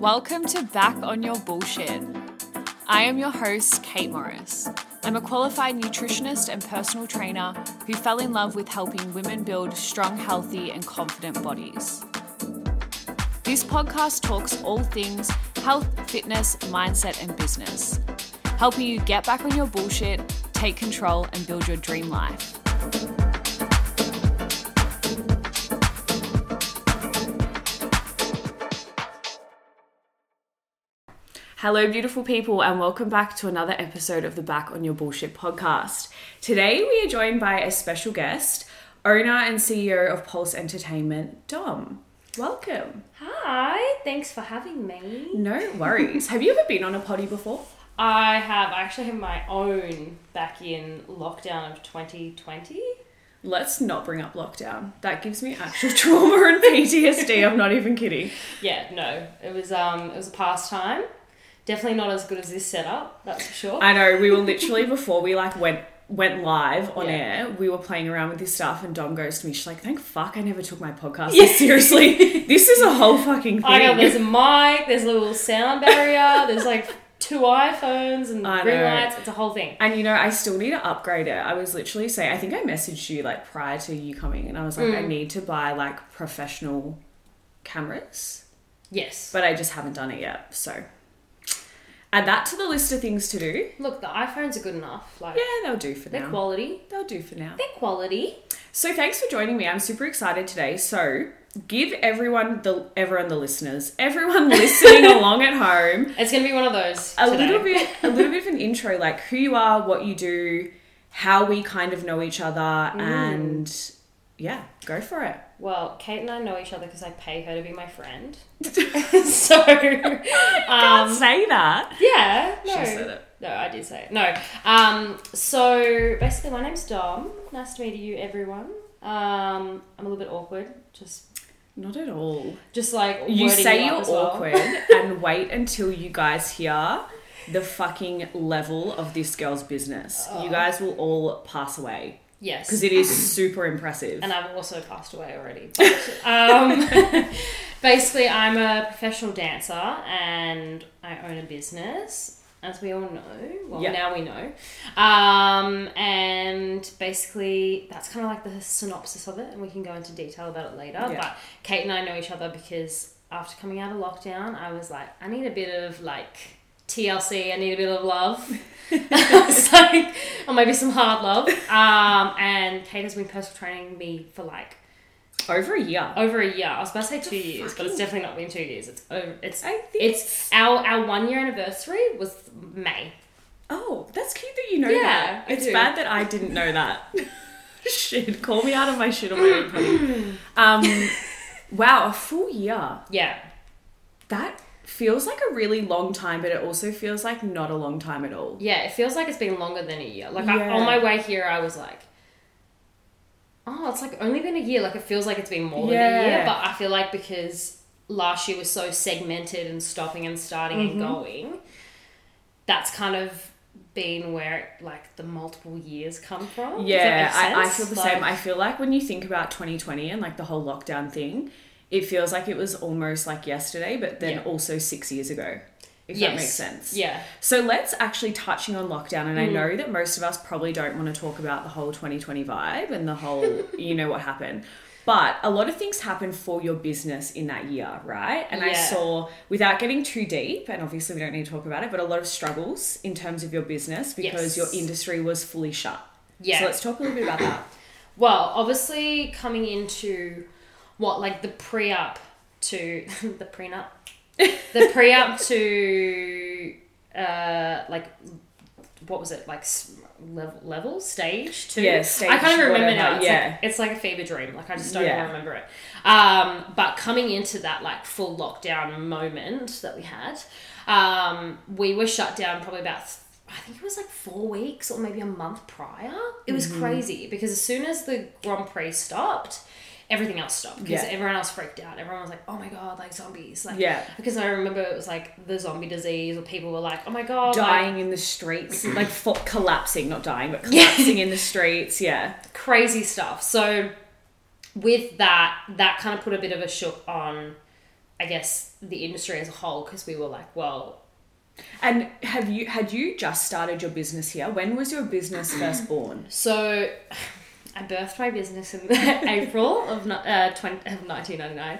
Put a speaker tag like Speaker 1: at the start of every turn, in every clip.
Speaker 1: Welcome to Back on Your Bullshit. I am your host, Kate Morris. I'm a qualified nutritionist and personal trainer who fell in love with helping women build strong, healthy, and confident bodies. This podcast talks all things health, fitness, mindset, and business, helping you get back on your bullshit, take control, and build your dream life. Hello, beautiful people, and welcome back to another episode of the Back on Your Bullshit podcast. Today, we are joined by a special guest, owner and CEO of Pulse Entertainment, Dom. Welcome.
Speaker 2: Hi, thanks for having me.
Speaker 1: No worries. Have you ever been on a potty before?
Speaker 2: I have. I actually have my own back in lockdown of 2020.
Speaker 1: Let's not bring up lockdown. That gives me actual trauma and PTSD. I'm not even kidding.
Speaker 2: Yeah, no, it was um, it was a pastime. Definitely not as good as this setup. That's for sure.
Speaker 1: I know. We were literally before we like went went live on
Speaker 2: Yeah.
Speaker 1: air. We were playing around with this stuff, and Dom goes to me. She's like, "Thank fuck, I never took my podcast
Speaker 2: Yeah.
Speaker 1: seriously. this is a whole fucking thing."
Speaker 2: I know there's a mic, there's a little sound barrier, there's like two iPhones and
Speaker 1: I
Speaker 2: ring
Speaker 1: know.
Speaker 2: lights. It's a whole thing.
Speaker 1: And you know, I still need to upgrade it. I was literally saying, I think I messaged you like prior to you coming, and I was like,
Speaker 2: Mm.
Speaker 1: I need to buy like professional cameras,
Speaker 2: Yes.
Speaker 1: but I just haven't done it yet. So add that to the list of things to do.
Speaker 2: Look, the iPhones are good enough. Like
Speaker 1: Yeah, they'll do for now.
Speaker 2: they're
Speaker 1: now.
Speaker 2: quality.
Speaker 1: They'll do for now.
Speaker 2: They're quality.
Speaker 1: So thanks for joining me. I'm super excited today. So give everyone the everyone the listeners, everyone listening along at home,
Speaker 2: It's gonna be one of those.
Speaker 1: a
Speaker 2: today.
Speaker 1: little bit a little bit of an intro, like who you are, what you do, how we kind of know each other, and yeah, go for it.
Speaker 2: Well, Kate and I know each other because I pay her to be my friend. so,
Speaker 1: Can't
Speaker 2: um,
Speaker 1: say that.
Speaker 2: yeah, no,
Speaker 1: She said it.
Speaker 2: no, I did say it. No, um, so basically, my name's Dom. Nice to meet you, everyone. Um, I'm a little bit awkward, just,
Speaker 1: Not at all.
Speaker 2: just like
Speaker 1: You say you're
Speaker 2: well.
Speaker 1: awkward and wait until you guys hear the fucking level of this girl's business. You
Speaker 2: Oh.
Speaker 1: guys will all pass away
Speaker 2: Yes,
Speaker 1: because it is super impressive.
Speaker 2: and I've also passed away already. But, um, basically, I'm a professional dancer and I own a business, as we all know. Well,
Speaker 1: Yeah.
Speaker 2: now we know. Um, and basically, that's kind of like the synopsis of it, and we can go into detail about it later.
Speaker 1: Yeah.
Speaker 2: But Kate and I know each other because after coming out of lockdown, I was like, I need a bit of like TLC, I need a bit of love. it's like, or maybe some hard love. Um, and Kate has been personal training me for like
Speaker 1: Over a year.
Speaker 2: over a year. I was about to say two years, but it's definitely not been two years. It's over. It's
Speaker 1: I think
Speaker 2: it's our our one year anniversary was May.
Speaker 1: Oh, that's cute that you know
Speaker 2: Yeah,
Speaker 1: that.
Speaker 2: I
Speaker 1: It's
Speaker 2: do.
Speaker 1: bad that I didn't know that. shit, call me out of my shit on my own. Um, wow, a full year.
Speaker 2: Yeah,
Speaker 1: That feels like a really long time, but it also feels like not a long time at all.
Speaker 2: yeah. It feels like it's been longer than a year. Like I, on my way here, I was like. Oh, it's like only been a year. Like it feels like it's been more than a year, but I feel like because last year was so segmented and stopping and starting
Speaker 1: Mm-hmm.
Speaker 2: and going, that's kind of been where like the multiple years come from.
Speaker 1: Yeah, I, I feel the
Speaker 2: Like-
Speaker 1: same. I feel like when you think about 2020 and like the whole lockdown thing, it feels like it was almost like yesterday, but then
Speaker 2: Yeah.
Speaker 1: also six years ago, if that makes sense.
Speaker 2: Yeah.
Speaker 1: So let's actually touching on lockdown, and I
Speaker 2: Mm.
Speaker 1: know that most of us probably don't want to talk about the whole 2020 vibe and the whole, you know what happened. But a lot of things happened for your business in that year, right? And I saw, without getting too deep, and obviously we don't need to talk about it, but a lot of struggles in terms of your business because
Speaker 2: Yes.
Speaker 1: your industry was fully shut.
Speaker 2: Yeah.
Speaker 1: So let's talk a little bit about that.
Speaker 2: Well, obviously coming into what like the pre-up to the prenup, the pre-up to uh like what was it like level level stage two?
Speaker 1: Yeah, stage
Speaker 2: I can't even remember
Speaker 1: whatever,
Speaker 2: now. It's
Speaker 1: yeah.
Speaker 2: like it's like a fever dream. Like I just don't
Speaker 1: Yeah.
Speaker 2: remember it. Um, but coming into that like full lockdown moment that we had, um, we were shut down probably about. I think it was like four weeks or maybe a month prior. It was
Speaker 1: Mm-hmm.
Speaker 2: crazy because as soon as the Grand Prix stopped, everything else stopped because
Speaker 1: Yeah.
Speaker 2: everyone else freaked out. Everyone was like, "Oh my god, like zombies!" Like,
Speaker 1: Yeah.
Speaker 2: Because I remember it was like the zombie disease, or people were like, "Oh my god, like,
Speaker 1: Dying in the streets, like fo- collapsing, not dying, but collapsing in the streets. Yeah.
Speaker 2: crazy stuff. So with that, that kind of put a bit of a shook on I guess the industry as a whole because we were like, well,
Speaker 1: And have you had you just started your business here? When was your business first born?
Speaker 2: so I birthed my business in April of, no- uh, 20, of 1999.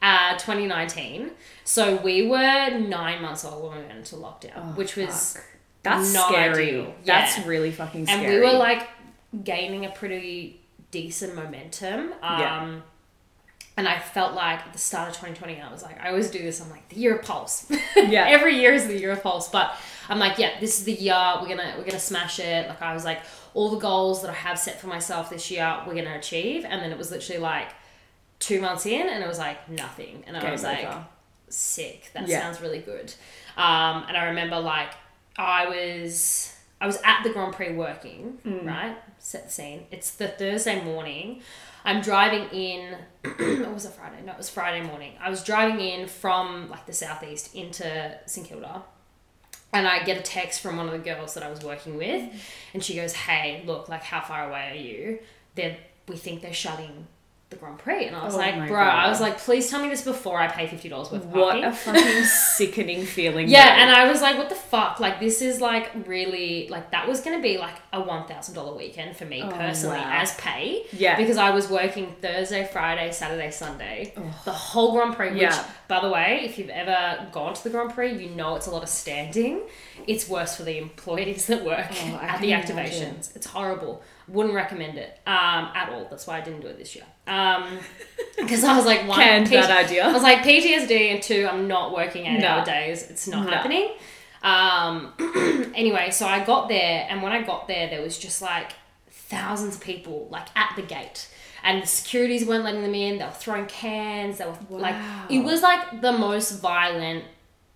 Speaker 2: Uh, 2019. So we were nine months old when we went into lockdown,
Speaker 1: Oh,
Speaker 2: which was
Speaker 1: fuck. That's
Speaker 2: not
Speaker 1: scary.
Speaker 2: ideal.
Speaker 1: That's
Speaker 2: Yeah.
Speaker 1: really fucking scary.
Speaker 2: and we were like gaining a pretty decent momentum. Um,
Speaker 1: Yeah.
Speaker 2: And I felt like at the start of 2020, I was like, I always do this. I'm like, the year of pulse.
Speaker 1: Yeah.
Speaker 2: Every year is the year of pulse. But I'm like, yeah, this is the year. We're gonna we're gonna smash it. Like I was like, all the goals that I have set for myself this year, we're gonna achieve. And then it was literally like two months in, and it was like nothing. And I
Speaker 1: Game
Speaker 2: was like, sick. That
Speaker 1: Yeah.
Speaker 2: sounds really good. Um, and I remember like I was I was at the Grand Prix working,
Speaker 1: Mm.
Speaker 2: right? Set the scene. It's the Thursday morning. I'm driving in or was it Friday? No, it was Friday morning. I was driving in from like the southeast into St Kilda. And I get a text from one of the girls that I was working with, and she goes, "Hey, look, like, how far away are you? They we think they're shutting the Grand Prix." And I was
Speaker 1: Oh
Speaker 2: like, "Bro,
Speaker 1: God.
Speaker 2: I was like, please tell me this before I pay fifty dollars worth of
Speaker 1: what
Speaker 2: parking."
Speaker 1: a fucking sickening feeling.
Speaker 2: Yeah,
Speaker 1: though.
Speaker 2: and I was like, what the fuck? Like, this is like really, like, that was gonna be like a $1,000 weekend for me
Speaker 1: Oh,
Speaker 2: personally
Speaker 1: wow.
Speaker 2: as pay.
Speaker 1: Yeah.
Speaker 2: Because I was working Thursday, Friday, Saturday, Sunday. The whole Grand Prix, which,
Speaker 1: Yeah.
Speaker 2: by the way, if you've ever gone to the Grand Prix, you know it's a lot of standing. It's worse for the employees that work
Speaker 1: Oh,
Speaker 2: at the
Speaker 1: can
Speaker 2: activations.
Speaker 1: imagine.
Speaker 2: It's horrible. Wouldn't recommend it um, at all. That's why I didn't do it this year. Because I was like, one,
Speaker 1: Canned
Speaker 2: P-
Speaker 1: that idea.
Speaker 2: I was like, PTSD, and two, I'm not working eight
Speaker 1: No.
Speaker 2: hour days. It's not
Speaker 1: No.
Speaker 2: happening. Um, anyway, so I got there, and when I got there, there was just like thousands of people like at the gate. And the securities weren't letting them in. They were throwing cans. They were like,
Speaker 1: Wow.
Speaker 2: it was like the most violent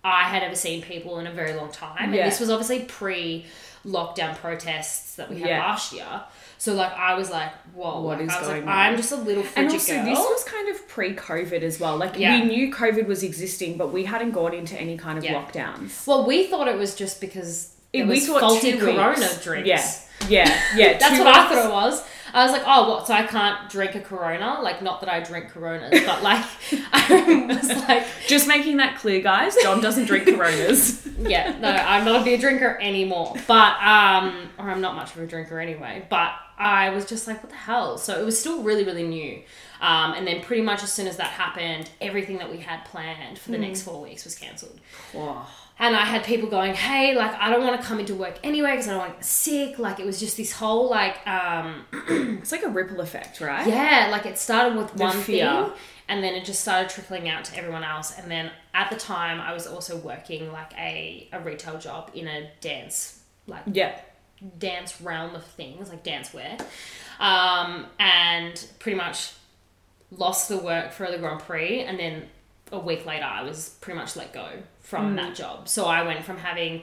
Speaker 2: I had ever seen people in a very long time.
Speaker 1: Yeah.
Speaker 2: And this was obviously pre lockdown protests that we had
Speaker 1: Yeah.
Speaker 2: last year. So like I was like, whoa,
Speaker 1: What
Speaker 2: like,
Speaker 1: is going
Speaker 2: like,
Speaker 1: on?
Speaker 2: I'm just a little
Speaker 1: And also,
Speaker 2: girl.
Speaker 1: this was kind of pre-COVID as well. Like
Speaker 2: Yeah.
Speaker 1: we knew COVID was existing, but we hadn't gone into any kind of
Speaker 2: Yeah.
Speaker 1: lockdowns.
Speaker 2: well, we thought it was just because it
Speaker 1: we
Speaker 2: was faulty Corona
Speaker 1: weeks.
Speaker 2: drinks.
Speaker 1: Yeah, yeah, yeah.
Speaker 2: That's what I thought it was. I was like, oh, what? So I can't drink a Corona? Like, not that I drink Coronas, but like, I was like,
Speaker 1: Just making that clear, guys. John doesn't drink Coronas.
Speaker 2: yeah, no, I'm not a beer drinker anymore. But, um, or I'm not much of a drinker anyway. But I was just like, what the hell? So it was still really, really new. Um, and then pretty much as soon as that happened, everything that we had planned for the next four weeks was cancelled. And I had people going, hey, like, I don't want to come into work anyway because I don't want to get sick. Like, it was just this whole, like, um,
Speaker 1: It's like a ripple effect, right?
Speaker 2: Yeah, like it started with
Speaker 1: The
Speaker 2: one
Speaker 1: fear.
Speaker 2: thing and then it just started trickling out to everyone else. And then at the time, I was also working like a, a retail job in a dance, like
Speaker 1: Yeah.
Speaker 2: dance realm of things, like dance wear. Um, and pretty much lost the work for the Grand Prix. And then a week later, I was pretty much let go from
Speaker 1: Mm.
Speaker 2: that job. So I went from having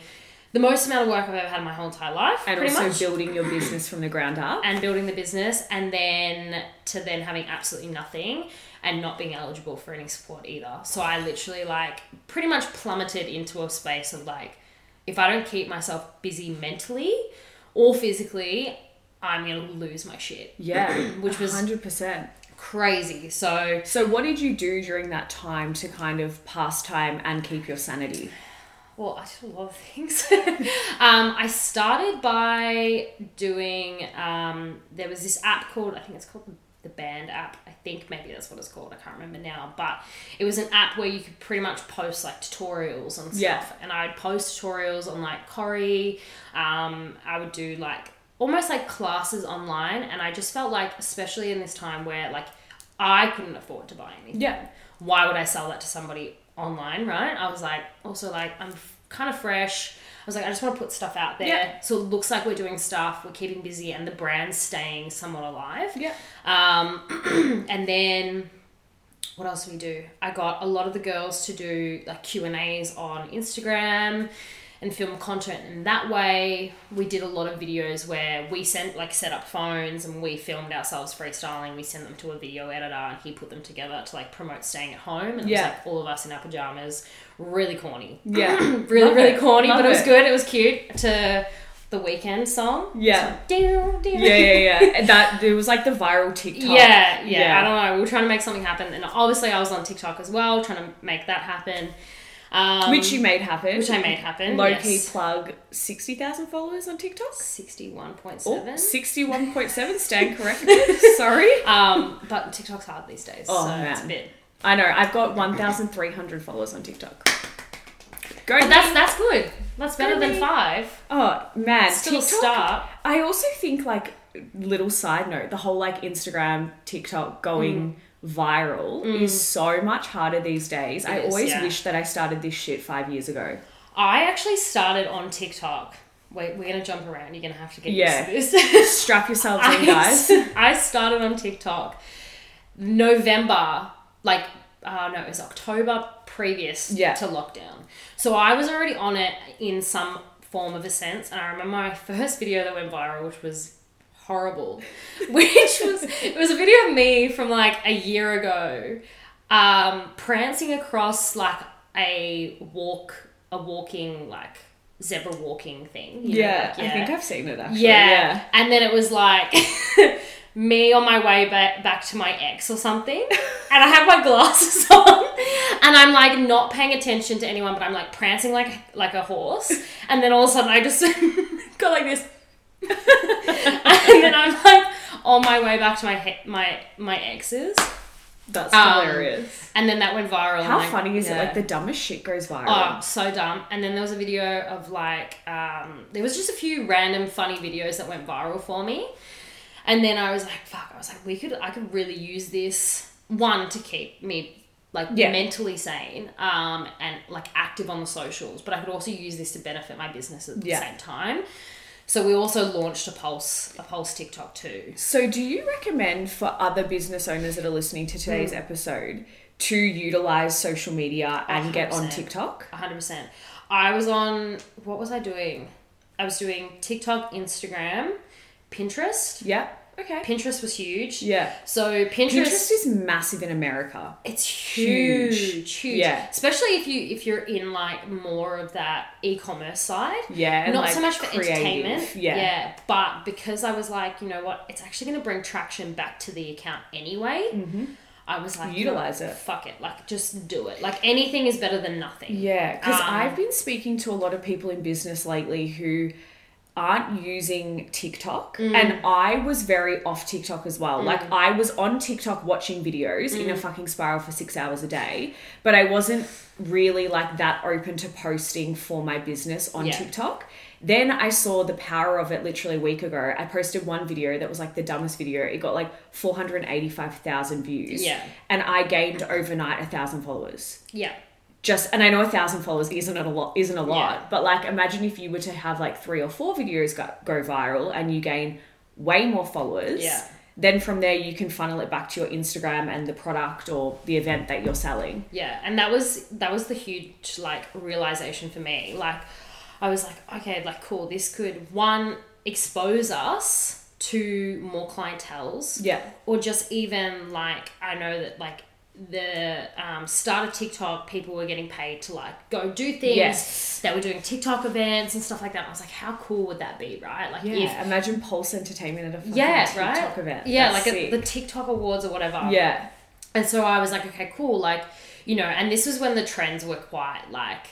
Speaker 2: the most amount of work I've ever had in my whole entire life,
Speaker 1: And also
Speaker 2: much
Speaker 1: building your business from the ground up.
Speaker 2: and building the business and then to then having absolutely nothing and not being eligible for any support either. So I literally like pretty much plummeted into a space of like if I don't keep myself busy mentally or physically, I'm gonna lose my shit.
Speaker 1: Yeah,
Speaker 2: Which was-
Speaker 1: hundred percent.
Speaker 2: Crazy. So
Speaker 1: So, what did you do during that time to kind of pass time and keep your sanity?
Speaker 2: Well, I did a lot of things. um, I started by doing. Um, there was this app called I think it's called the, Band app. I think maybe that's what it's called. I can't remember now, but it was an app where you could pretty much post like tutorials and stuff.
Speaker 1: Yeah.
Speaker 2: And I'd post tutorials on like choreo. Um, I would do like almost like classes online, and I just felt like, especially in this time where like I couldn't afford to buy anything
Speaker 1: Yeah.
Speaker 2: why would I sell that to somebody online, right? I was like, also like, I'm f- kind of fresh. I was like, I just want to put stuff out there.
Speaker 1: Yeah.
Speaker 2: So it looks like we're doing stuff, we're keeping busy, and the brand's staying somewhat alive.
Speaker 1: Yeah.
Speaker 2: Um, and then what else do we do? I got a lot of the girls to do like Q and A's on Instagram and film content and that way. We did a lot of videos where we sent like set up phones and we filmed ourselves freestyling. We sent them to a video editor and he put them together to like promote staying at home. And it was like all of us in our pajamas, really corny
Speaker 1: Yeah.
Speaker 2: really
Speaker 1: Love
Speaker 2: really
Speaker 1: it.
Speaker 2: corny
Speaker 1: Love
Speaker 2: but it was good it was cute to the Weeknd song.
Speaker 1: Yeah.
Speaker 2: Like.
Speaker 1: Yeah, yeah, yeah. That it was like the viral TikTok.
Speaker 2: Yeah, yeah,
Speaker 1: Yeah.
Speaker 2: I don't know. We were trying to make something happen, and obviously I was on TikTok as well, trying to make that happen. Um,
Speaker 1: Which you made happen.
Speaker 2: which I made happen.
Speaker 1: Low
Speaker 2: yes.
Speaker 1: key plug 60,000 followers on TikTok.
Speaker 2: sixty-one point
Speaker 1: Oh,
Speaker 2: seven.
Speaker 1: 61.7, stand corrected. Sorry.
Speaker 2: Um, but TikTok's hard these days,
Speaker 1: Oh,
Speaker 2: so it's a
Speaker 1: man.
Speaker 2: bit.
Speaker 1: I know, I've got 1,300 followers on TikTok. Go
Speaker 2: But that's that's good. That's better than five.
Speaker 1: Oh, man.
Speaker 2: Still a
Speaker 1: TikTok.
Speaker 2: start.
Speaker 1: I also think, like, little side note, the whole, like, Instagram, TikTok going viral is so much harder these days. I
Speaker 2: Mm. is,
Speaker 1: always
Speaker 2: yeah.
Speaker 1: wish that I started this shit five years ago.
Speaker 2: I actually started on TikTok. Wait, we're gonna jump around. You're gonna have to get
Speaker 1: Yeah.
Speaker 2: used to this.
Speaker 1: Strap yourselves in, guys.
Speaker 2: I started on TikTok November, like uh, no, it was October previous
Speaker 1: Yeah.
Speaker 2: to lockdown. So I was already on it in some form of a sense, and I remember my first video that went viral, which was horrible, which was it was a video of me from like a year ago, um, prancing across like a walk, a walking like zebra walking thing. you know,
Speaker 1: Yeah, I think I've seen it actually.
Speaker 2: yeah. And then it was like me on my way back, back to my ex or something. And I have my glasses on. And I'm like not paying attention to anyone, but I'm like prancing like like a horse. And then all of a sudden I just go like this. and then I'm like on my way back to my he- my my ex's.
Speaker 1: That's
Speaker 2: Um,
Speaker 1: hilarious.
Speaker 2: And then that went viral.
Speaker 1: How
Speaker 2: and, like,
Speaker 1: funny is
Speaker 2: yeah.
Speaker 1: it? Like the dumbest shit goes viral.
Speaker 2: Oh, so dumb. And then there was a video of like, um, there was just a few random funny videos that went viral for me. And then I was like, fuck, I was like, we could, I could really use this, one, to keep me like
Speaker 1: Yeah.
Speaker 2: mentally sane um, and like active on the socials, but I could also use this to benefit my business at the
Speaker 1: Yeah.
Speaker 2: same time. So we also launched a Pulse, a Pulse TikTok too.
Speaker 1: So, do you recommend for other business owners that are listening to today's
Speaker 2: Mm.
Speaker 1: episode to utilize social media and get on
Speaker 2: 100%.
Speaker 1: TikTok?
Speaker 2: 100%. I was on, what was I doing? I was doing TikTok, Instagram, Pinterest.
Speaker 1: Yeah. Okay.
Speaker 2: Pinterest was huge.
Speaker 1: Yeah.
Speaker 2: So Pinterest,
Speaker 1: Pinterest is massive in America.
Speaker 2: it's
Speaker 1: huge.
Speaker 2: huge, huge.
Speaker 1: Yeah.
Speaker 2: Especially if you if you're in like more of that e-commerce side.
Speaker 1: Yeah.
Speaker 2: Not
Speaker 1: like
Speaker 2: so much for
Speaker 1: creative.
Speaker 2: entertainment.
Speaker 1: Yeah. Yeah.
Speaker 2: But because I was like, you know what, it's actually going to bring traction back to the account anyway. Mm-hmm. I was like,
Speaker 1: Utilize it.
Speaker 2: Fuck it. Like, just do it. Like, anything is better than nothing.
Speaker 1: Yeah, because
Speaker 2: Um,
Speaker 1: I've been speaking to a lot of people in business lately who aren't using TikTok,
Speaker 2: Mm.
Speaker 1: and I was very off TikTok as well. Like I was on TikTok watching videos in
Speaker 2: Mm.
Speaker 1: a fucking spiral for six hours a day, but I wasn't really like that open to posting for my business on
Speaker 2: Yeah.
Speaker 1: TikTok. Then I saw the power of it literally a week ago. I posted one video that was like the dumbest video. It got like 485,000 views.
Speaker 2: Yeah.
Speaker 1: And I gained overnight a thousand followers
Speaker 2: Yeah.
Speaker 1: Just and I know a thousand followers isn't a lot isn't a lot,
Speaker 2: Yeah.
Speaker 1: but like imagine if you were to have like three or four videos go, go viral and you gain way more followers.
Speaker 2: Yeah.
Speaker 1: Then from there you can funnel it back to your Instagram and the product or the event that you're selling.
Speaker 2: Yeah, and that was that was the huge like realization for me. Like I was like, okay, like cool, this could one expose us to more clientels.
Speaker 1: Yeah.
Speaker 2: Or just even like I know that like the um, start of TikTok, people were getting paid to like go do things.
Speaker 1: Yes.
Speaker 2: They were doing TikTok events and stuff like that. And I was like, how cool would that be, right? Like if
Speaker 1: Yeah. Imagine Pulse Entertainment at a
Speaker 2: yeah,
Speaker 1: TikTok
Speaker 2: right.
Speaker 1: event.
Speaker 2: Yeah,
Speaker 1: That's
Speaker 2: like at the TikTok awards or whatever.
Speaker 1: Yeah.
Speaker 2: And so I was like, okay, cool. Like, you know, and this was when the trends were quite like,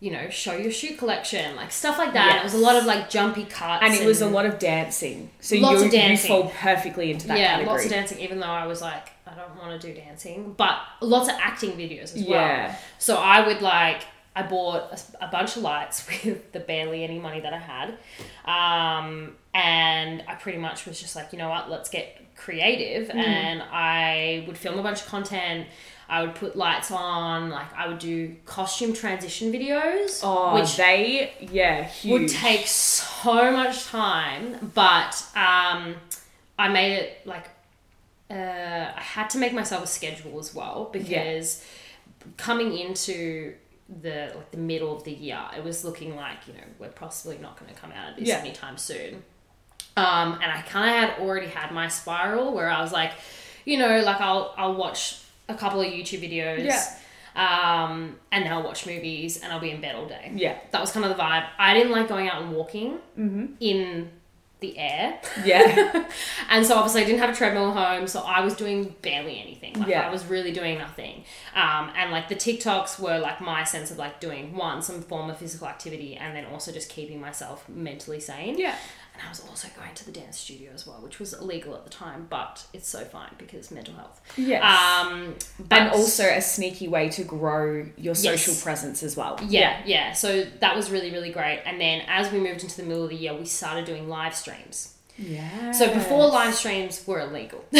Speaker 2: you know, show your shoe collection, like stuff like that. And It was a lot of like jumpy cuts.
Speaker 1: And it was a lot of dancing. So
Speaker 2: Lots
Speaker 1: you,
Speaker 2: of dancing.
Speaker 1: you fall perfectly into that
Speaker 2: yeah,
Speaker 1: category.
Speaker 2: lots of dancing. Even though I was like, I don't want to do dancing, but lots of acting videos as well.
Speaker 1: Yeah.
Speaker 2: So I would like, I bought a, a bunch of lights with the barely any money that I had, um, and I pretty much was just like, you know what, let's get creative,
Speaker 1: Mm-hmm.
Speaker 2: and I would film a bunch of content. I would put lights on, like I would do costume transition videos,
Speaker 1: Oh,
Speaker 2: which
Speaker 1: they yeah, huge.
Speaker 2: would take so much time, but um, I made it like uh, I had to make myself a schedule as well because coming into the like the middle of the year, it was looking like you know we're possibly not going to come out of this
Speaker 1: Yeah.
Speaker 2: anytime soon. Um, and I kind of had already had my spiral where I was like, you know, like I'll I'll watch a couple of YouTube videos.
Speaker 1: Yeah.
Speaker 2: Um, and then I'll watch movies and I'll be in bed all day.
Speaker 1: Yeah.
Speaker 2: That was kind of the vibe. I didn't like going out and walking
Speaker 1: Mm-hmm.
Speaker 2: in the air.
Speaker 1: Yeah.
Speaker 2: And so obviously I didn't have a treadmill home, so I was doing barely anything. Like
Speaker 1: Yeah.
Speaker 2: I was really doing nothing. Um, and like the TikToks were like my sense of like doing one, some form of physical activity and then also just keeping myself mentally sane.
Speaker 1: yeah.
Speaker 2: And I was also going to the dance studio as well, which was illegal at the time, but it's so fine because mental health.
Speaker 1: Yes.
Speaker 2: Um, but
Speaker 1: and also a sneaky way to grow your social
Speaker 2: Yes.
Speaker 1: presence as well.
Speaker 2: yeah, yeah. So that was really, really great. And then as we moved into the middle of the year, we started doing live streams.
Speaker 1: Yeah.
Speaker 2: So before live streams were illegal.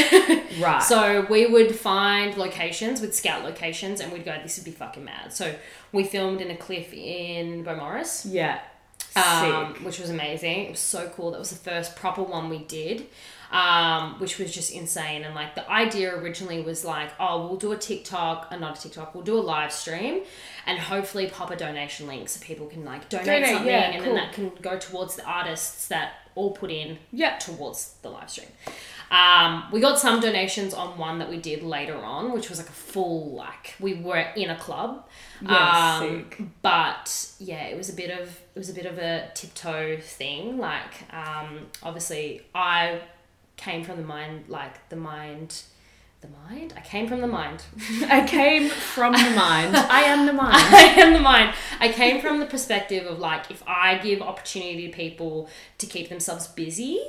Speaker 1: right.
Speaker 2: So we would find locations, we'd scout locations, and we'd go, this would be fucking mad. So we filmed in a cliff in Beaumaris,
Speaker 1: yeah.
Speaker 2: Um, which was amazing. It was so cool. That was the first proper one we did, um, which was just insane. And like the idea originally was like, oh, we'll do a TikTok, uh, not a TikTok, we'll do a live stream, and hopefully pop a donation link so people can like donate,
Speaker 1: Donate,
Speaker 2: something,
Speaker 1: yeah,
Speaker 2: and
Speaker 1: cool.
Speaker 2: then that can go towards the artists that all put in
Speaker 1: Yeah.
Speaker 2: towards the live stream. Um, we got some donations on one that we did later on, which was like a full like we were in a club.
Speaker 1: Yeah,
Speaker 2: um. But yeah, it was a bit of it was a bit of a tiptoe thing. Like um, obviously, I came from the mind, like the mind, the mind. I came from the mind.
Speaker 1: I came from the mind. I am the mind.
Speaker 2: I am the mind. I came from the perspective of like if I give opportunity to people to keep themselves busy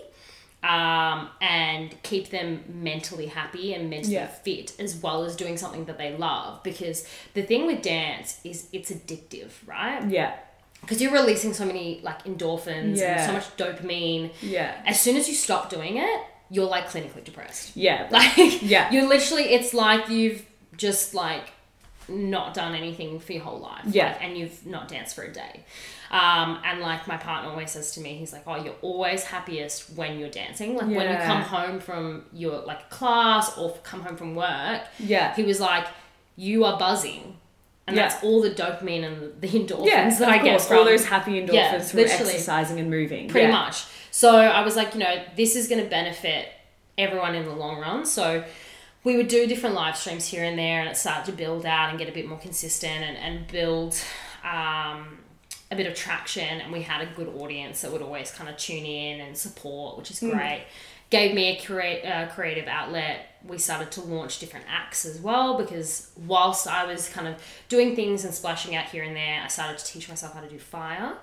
Speaker 2: um, and keep them mentally happy and mentally
Speaker 1: Yeah.
Speaker 2: fit as well as doing something that they love because the thing with dance is it's addictive right
Speaker 1: Yeah.
Speaker 2: because you're releasing so many like endorphins
Speaker 1: Yeah.
Speaker 2: and so much dopamine
Speaker 1: Yeah.
Speaker 2: as soon as you stop doing it you're like clinically depressed
Speaker 1: Yeah.
Speaker 2: like
Speaker 1: Yeah.
Speaker 2: you're literally it's like you've just like not done anything for your whole life
Speaker 1: Yeah.
Speaker 2: like, and you've not danced for a day um, and like my partner always says to me he's like oh you're always happiest when you're dancing like when you come home from your like class or come home from work
Speaker 1: Yeah.
Speaker 2: he was like you are buzzing and
Speaker 1: Yeah.
Speaker 2: that's all the dopamine and the endorphins
Speaker 1: Yeah,
Speaker 2: that I get
Speaker 1: course,
Speaker 2: from
Speaker 1: all those happy endorphins
Speaker 2: Yeah,
Speaker 1: from exercising and moving.
Speaker 2: pretty
Speaker 1: yeah.
Speaker 2: much. So I was like, you know, this is going to benefit everyone in the long run. So we would do different live streams here and there, and it started to build out and get a bit more consistent and, and build um, a bit of traction. And we had a good audience that would always kind of tune in and support, which is great. Gave me a create, uh, creative outlet. We started to launch different acts as well because whilst I was kind of doing things and splashing out here and there, I started to teach myself how to do fire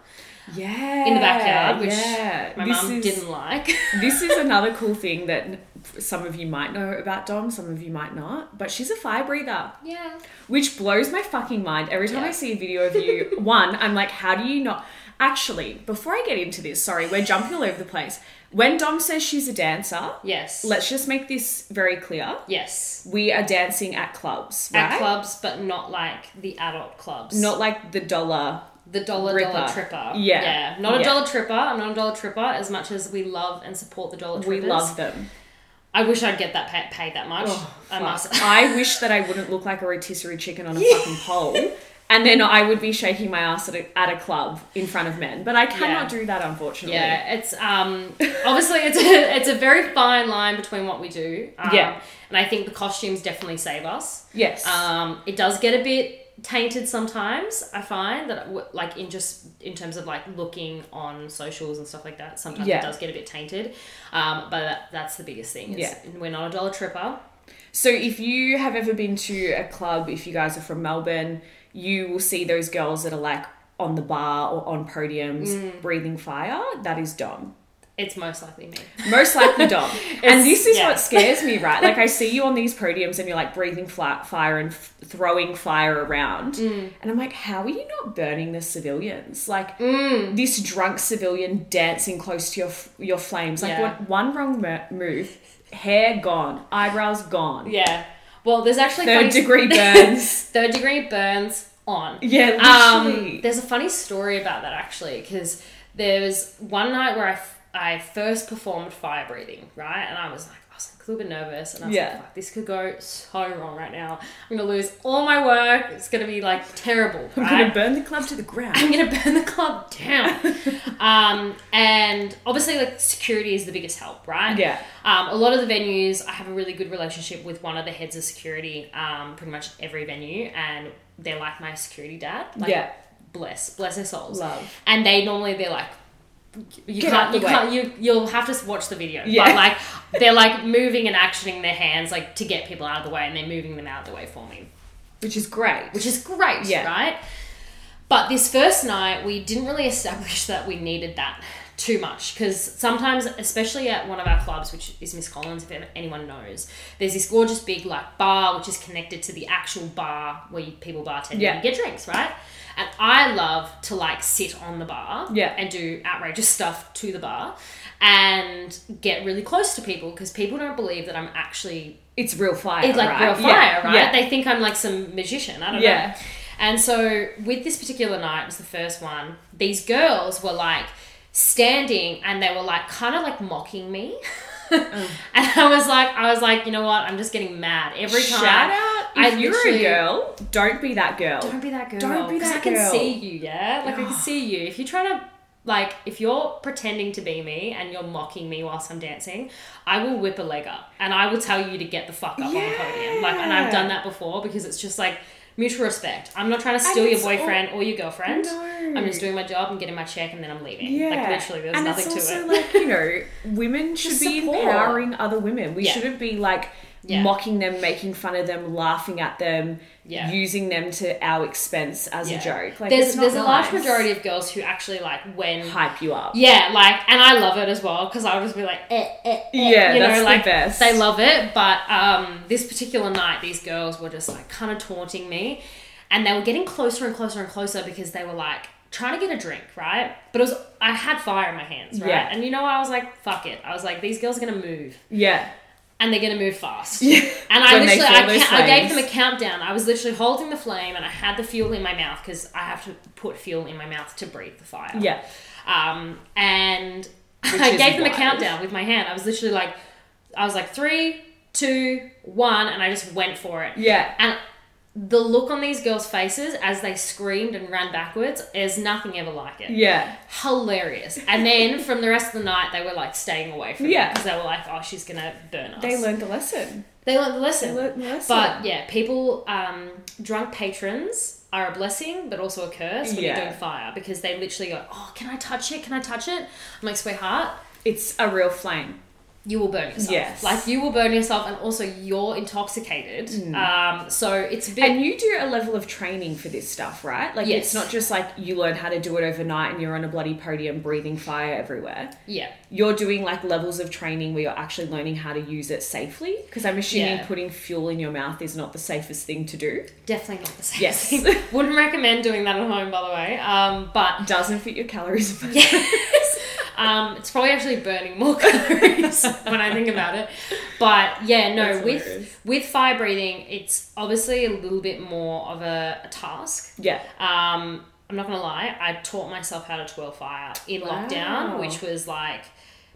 Speaker 1: Yeah.
Speaker 2: in the backyard, which
Speaker 1: yeah.
Speaker 2: my
Speaker 1: This
Speaker 2: mum
Speaker 1: is-
Speaker 2: didn't like.
Speaker 1: this is another cool thing that some of you might know about Dom, some of you might not, but she's a fire breather,
Speaker 2: yeah.
Speaker 1: which blows my fucking mind. Every time
Speaker 2: Yeah.
Speaker 1: I see a video of you, one, I'm like, how do you not? Actually, before I get into this, sorry, we're jumping all over the place. When Dom says she's a dancer,
Speaker 2: Yes.
Speaker 1: let's just make this very clear.
Speaker 2: yes.
Speaker 1: We are dancing at clubs, right?
Speaker 2: At clubs, but not like the adult clubs.
Speaker 1: Not like the dollar.
Speaker 2: The dollar
Speaker 1: Ripper.
Speaker 2: dollar tripper.
Speaker 1: Yeah.
Speaker 2: Yeah. Not a
Speaker 1: Yeah.
Speaker 2: dollar tripper. I'm not a dollar tripper as much as we love and support the dollar trippers.
Speaker 1: We love them.
Speaker 2: I wish I'd get that pa- paid that much.
Speaker 1: Oh,
Speaker 2: I must.
Speaker 1: I wish that I wouldn't look like a rotisserie chicken on a fucking pole. And then I would be shaking my ass at a, at a club in front of men. But I cannot
Speaker 2: Yeah.
Speaker 1: do that, unfortunately.
Speaker 2: Yeah, it's um obviously it's a, it's a very fine line between what we do. Um,
Speaker 1: Yeah.
Speaker 2: and I think the costumes definitely save us.
Speaker 1: Yes.
Speaker 2: Um, it does get a bit tainted sometimes. I find that like in just in terms of like looking on socials and stuff like that, sometimes
Speaker 1: Yeah.
Speaker 2: it does get a bit tainted. Um, but that, that's the biggest thing. Is
Speaker 1: Yeah.
Speaker 2: we're not a dollar tripper.
Speaker 1: So if you have ever been to a club, if you guys are from Melbourne, you will see those girls that are like on the bar or on podiums
Speaker 2: Mm.
Speaker 1: breathing fire. That is Dom.
Speaker 2: It's most likely me.
Speaker 1: Most likely Dom. and this is
Speaker 2: yeah.
Speaker 1: what scares me, right? Like I see you on these podiums and you're like breathing flat fire and f- throwing fire around.
Speaker 2: Mm.
Speaker 1: And I'm like, how are you not burning the civilians? Like
Speaker 2: Mm.
Speaker 1: this drunk civilian dancing close to your f- your flames. Like
Speaker 2: Yeah.
Speaker 1: what, one wrong mo- move, hair gone, eyebrows gone,
Speaker 2: Yeah. Well, there's actually
Speaker 1: third degree burns.
Speaker 2: third degree burns on.
Speaker 1: yeah,
Speaker 2: Um, there's a funny story about that actually, because there was one night where I, I first performed fire breathing, right? And I was like, I was like a little bit nervous, and I was
Speaker 1: Yeah.
Speaker 2: like, "Fuck, this could go so wrong right now. I'm gonna lose all my work. It's gonna be like terrible."
Speaker 1: I'm gonna burn the club to the ground.
Speaker 2: I'm gonna burn the club down. um, and obviously, like security is the biggest help, right?
Speaker 1: Yeah.
Speaker 2: Um, a lot of the venues, I have a really good relationship with one of the heads of security. Um, pretty much every venue, and they're like my security dad. Like,
Speaker 1: Yeah.
Speaker 2: Bless, bless their souls.
Speaker 1: Love.
Speaker 2: And they normally they're like. You
Speaker 1: Get
Speaker 2: can't. You
Speaker 1: way.
Speaker 2: can't. You you'll have to watch the video.
Speaker 1: Yeah.
Speaker 2: But like they're like moving and actioning their hands like to get people out of the way, and they're moving them out of the way for me
Speaker 1: Which is great.
Speaker 2: which is great,
Speaker 1: Yeah.
Speaker 2: right? But this first night, we didn't really establish that we needed that too much because sometimes, especially at one of our clubs, which is Miss Collins, if anyone knows, there's this gorgeous big like bar which is connected to the actual bar where you, people bartend
Speaker 1: Yeah.
Speaker 2: and get drinks, right? And I love to like sit on the bar
Speaker 1: Yeah.
Speaker 2: and do outrageous stuff to the bar and get really close to people because people don't believe that I'm actually
Speaker 1: it's real fire.
Speaker 2: it's like
Speaker 1: right?
Speaker 2: real fire,
Speaker 1: Yeah.
Speaker 2: right?
Speaker 1: Yeah.
Speaker 2: They think I'm like some magician. I don't know. And so with this particular night, it was the first one. These girls were like standing and they were like kind of like mocking me.
Speaker 1: Oh.
Speaker 2: and I was like, I was like, you know what? I'm just getting mad every time.
Speaker 1: Shout out if
Speaker 2: I
Speaker 1: you're a girl, don't be that girl.
Speaker 2: Don't be that girl.
Speaker 1: Don't be that girl.
Speaker 2: I can see you, yeah. Like I can see you. If you're trying to, like, if you're pretending to be me and you're mocking me whilst I'm dancing, I will whip a leg up and I will tell you to get the fuck up on the podium. Like, and I've done that before because it's just like mutual respect. I'm not trying to steal your
Speaker 1: it's all-
Speaker 2: boyfriend or your girlfriend.
Speaker 1: Oh, no.
Speaker 2: I'm just doing my job and getting my check and then I'm leaving.
Speaker 1: Yeah,
Speaker 2: Like literally, there's
Speaker 1: and
Speaker 2: nothing
Speaker 1: it's
Speaker 2: to
Speaker 1: also
Speaker 2: it.
Speaker 1: like you know, women should
Speaker 2: Just
Speaker 1: be
Speaker 2: support.
Speaker 1: empowering other women. We
Speaker 2: Yeah.
Speaker 1: shouldn't be like
Speaker 2: Yeah.
Speaker 1: mocking them, making fun of them, laughing at them,
Speaker 2: Yeah.
Speaker 1: using them to our expense as
Speaker 2: Yeah.
Speaker 1: a joke. Like
Speaker 2: there's there's a large majority of girls who actually like when
Speaker 1: hype you up.
Speaker 2: Yeah, like, and I love it as well because I'll just be like, eh, eh, eh,
Speaker 1: Yeah,
Speaker 2: you know,
Speaker 1: that's the
Speaker 2: like
Speaker 1: best.
Speaker 2: they love it. But um, this particular night, these girls were just like kind of taunting me, and they were getting closer and closer and closer because they were like trying to get a drink, right? But it was I had fire in my hands, right?
Speaker 1: Yeah.
Speaker 2: And you know, what? I was like, fuck it. I was like, these girls are gonna move.
Speaker 1: Yeah.
Speaker 2: And they're gonna move fast.
Speaker 1: Yeah.
Speaker 2: And I literally, I, I gave them a countdown. I was literally holding the flame, and I had the fuel in my mouth because I have to put fuel in my mouth to breathe the fire.
Speaker 1: Yeah.
Speaker 2: Um, and
Speaker 1: Which
Speaker 2: I gave them a countdown with my hand. I was literally like, I was like three, two, one, and I just went for it.
Speaker 1: Yeah.
Speaker 2: And the look on these girls' faces as they screamed and ran backwards is nothing ever like it.
Speaker 1: Yeah.
Speaker 2: Hilarious. And then from the rest of the night, they were like staying away from
Speaker 1: Yeah.
Speaker 2: because they were like, oh, she's gonna burn us.
Speaker 1: They learned the lesson.
Speaker 2: They learned the lesson.
Speaker 1: They learned the lesson.
Speaker 2: But yeah, people, um, drunk patrons are a blessing, but also a curse when
Speaker 1: Yeah.
Speaker 2: you're doing fire because they literally go, "Oh, can I touch it? Can I touch it?" I'm like, "Sweetheart,
Speaker 1: it's a real flame.
Speaker 2: You will burn yourself.
Speaker 1: Yes.
Speaker 2: Like you will burn yourself, and also you're intoxicated. Um, so it's a bit.
Speaker 1: Mm. And you do a level of training for this stuff, right? Like
Speaker 2: Yes.
Speaker 1: it's not just like you learn how to do it overnight and you're on a bloody podium breathing fire everywhere.
Speaker 2: yeah,
Speaker 1: You're doing like levels of training where you're actually learning how to use it safely. Because I'm assuming
Speaker 2: Yeah.
Speaker 1: putting fuel in your mouth is not the safest thing to do.
Speaker 2: definitely not the same.
Speaker 1: Yes.
Speaker 2: thing. Wouldn't recommend doing that at home, by the way. Um, but
Speaker 1: Doesn't fit your calories.
Speaker 2: yes. Um, it's probably actually burning more calories when I think about it. But yeah, no, with with fire breathing, it's obviously a little bit more of a, a task.
Speaker 1: Yeah.
Speaker 2: Um, I'm not gonna lie, I taught myself how to twirl fire in
Speaker 1: Wow.
Speaker 2: lockdown, which was like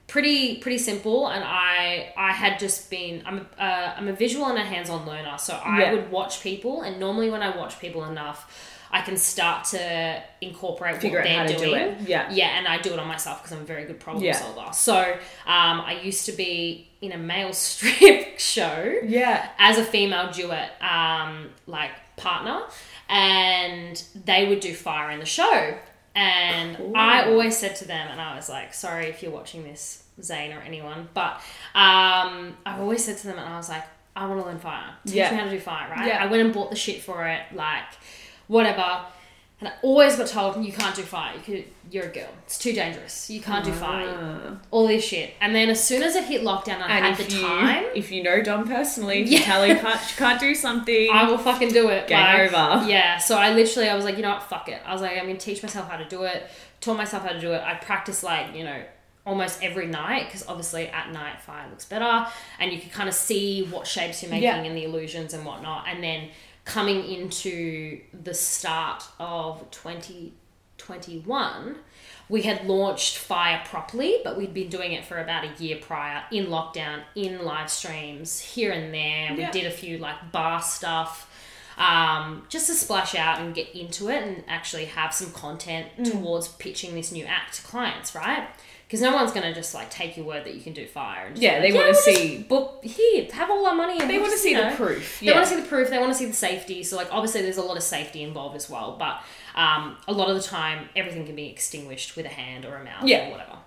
Speaker 2: pretty pretty simple. And I I had just been I'm a, uh, I'm a visual and a hands-on learner, so I
Speaker 1: Yeah.
Speaker 2: would watch people, and normally when I watch people enough. I can start to incorporate
Speaker 1: Figure
Speaker 2: what
Speaker 1: out
Speaker 2: they're
Speaker 1: how to do
Speaker 2: doing.
Speaker 1: it. Yeah.
Speaker 2: Yeah, and I do it on myself because I'm a very good problem
Speaker 1: Yeah.
Speaker 2: solver. So um, I used to be in a male strip show
Speaker 1: Yeah.
Speaker 2: as a female duet um, like partner and they would do fire in the show and i always said to them and i was like sorry if you're watching this zane or anyone but um, i always said to them and i was like i want to learn fire teach
Speaker 1: Yeah.
Speaker 2: me how to do fire right
Speaker 1: Yeah.
Speaker 2: i went and bought the shit for it like whatever and I always got told you can't do fire. You could, you're a girl. It's too dangerous. You can't do fire.
Speaker 1: Ah.
Speaker 2: All this shit. And then as soon as it hit lockdown, I
Speaker 1: And
Speaker 2: had the
Speaker 1: you,
Speaker 2: time.
Speaker 1: if you know Dom personally,
Speaker 2: Yeah.
Speaker 1: you tell him can't, can't do something.
Speaker 2: I will fucking do it.
Speaker 1: Game
Speaker 2: like,
Speaker 1: over.
Speaker 2: Yeah. So I literally, I was like, you know what, fuck it. I was like, I'm gonna teach myself how to do it. Taught myself how to do it. I practice like you know almost every night because obviously at night fire looks better and you can kind of see what shapes you're making
Speaker 1: Yeah.
Speaker 2: and the illusions and whatnot. And then coming into the start of 2021, we had launched Fire properly, but we'd been doing it for about a year prior in lockdown, in live streams, here and there. We did a few like bar stuff. Um, just to splash out and get into it and actually have some content
Speaker 1: Mm.
Speaker 2: towards pitching this new act to clients, right? Because no one's gonna just like take your word that you can do fire. And just
Speaker 1: Yeah,
Speaker 2: like,
Speaker 1: they wanna
Speaker 2: we'll
Speaker 1: see-
Speaker 2: book here, have all our money. And
Speaker 1: They
Speaker 2: we'll
Speaker 1: want to see
Speaker 2: you
Speaker 1: the
Speaker 2: know,
Speaker 1: proof.
Speaker 2: they want to see the proof. They want to see the safety. So, like, obviously, there's a lot of safety involved as well. But um, a lot of the time, everything can be extinguished with a hand or a mouth
Speaker 1: Yeah.
Speaker 2: or whatever,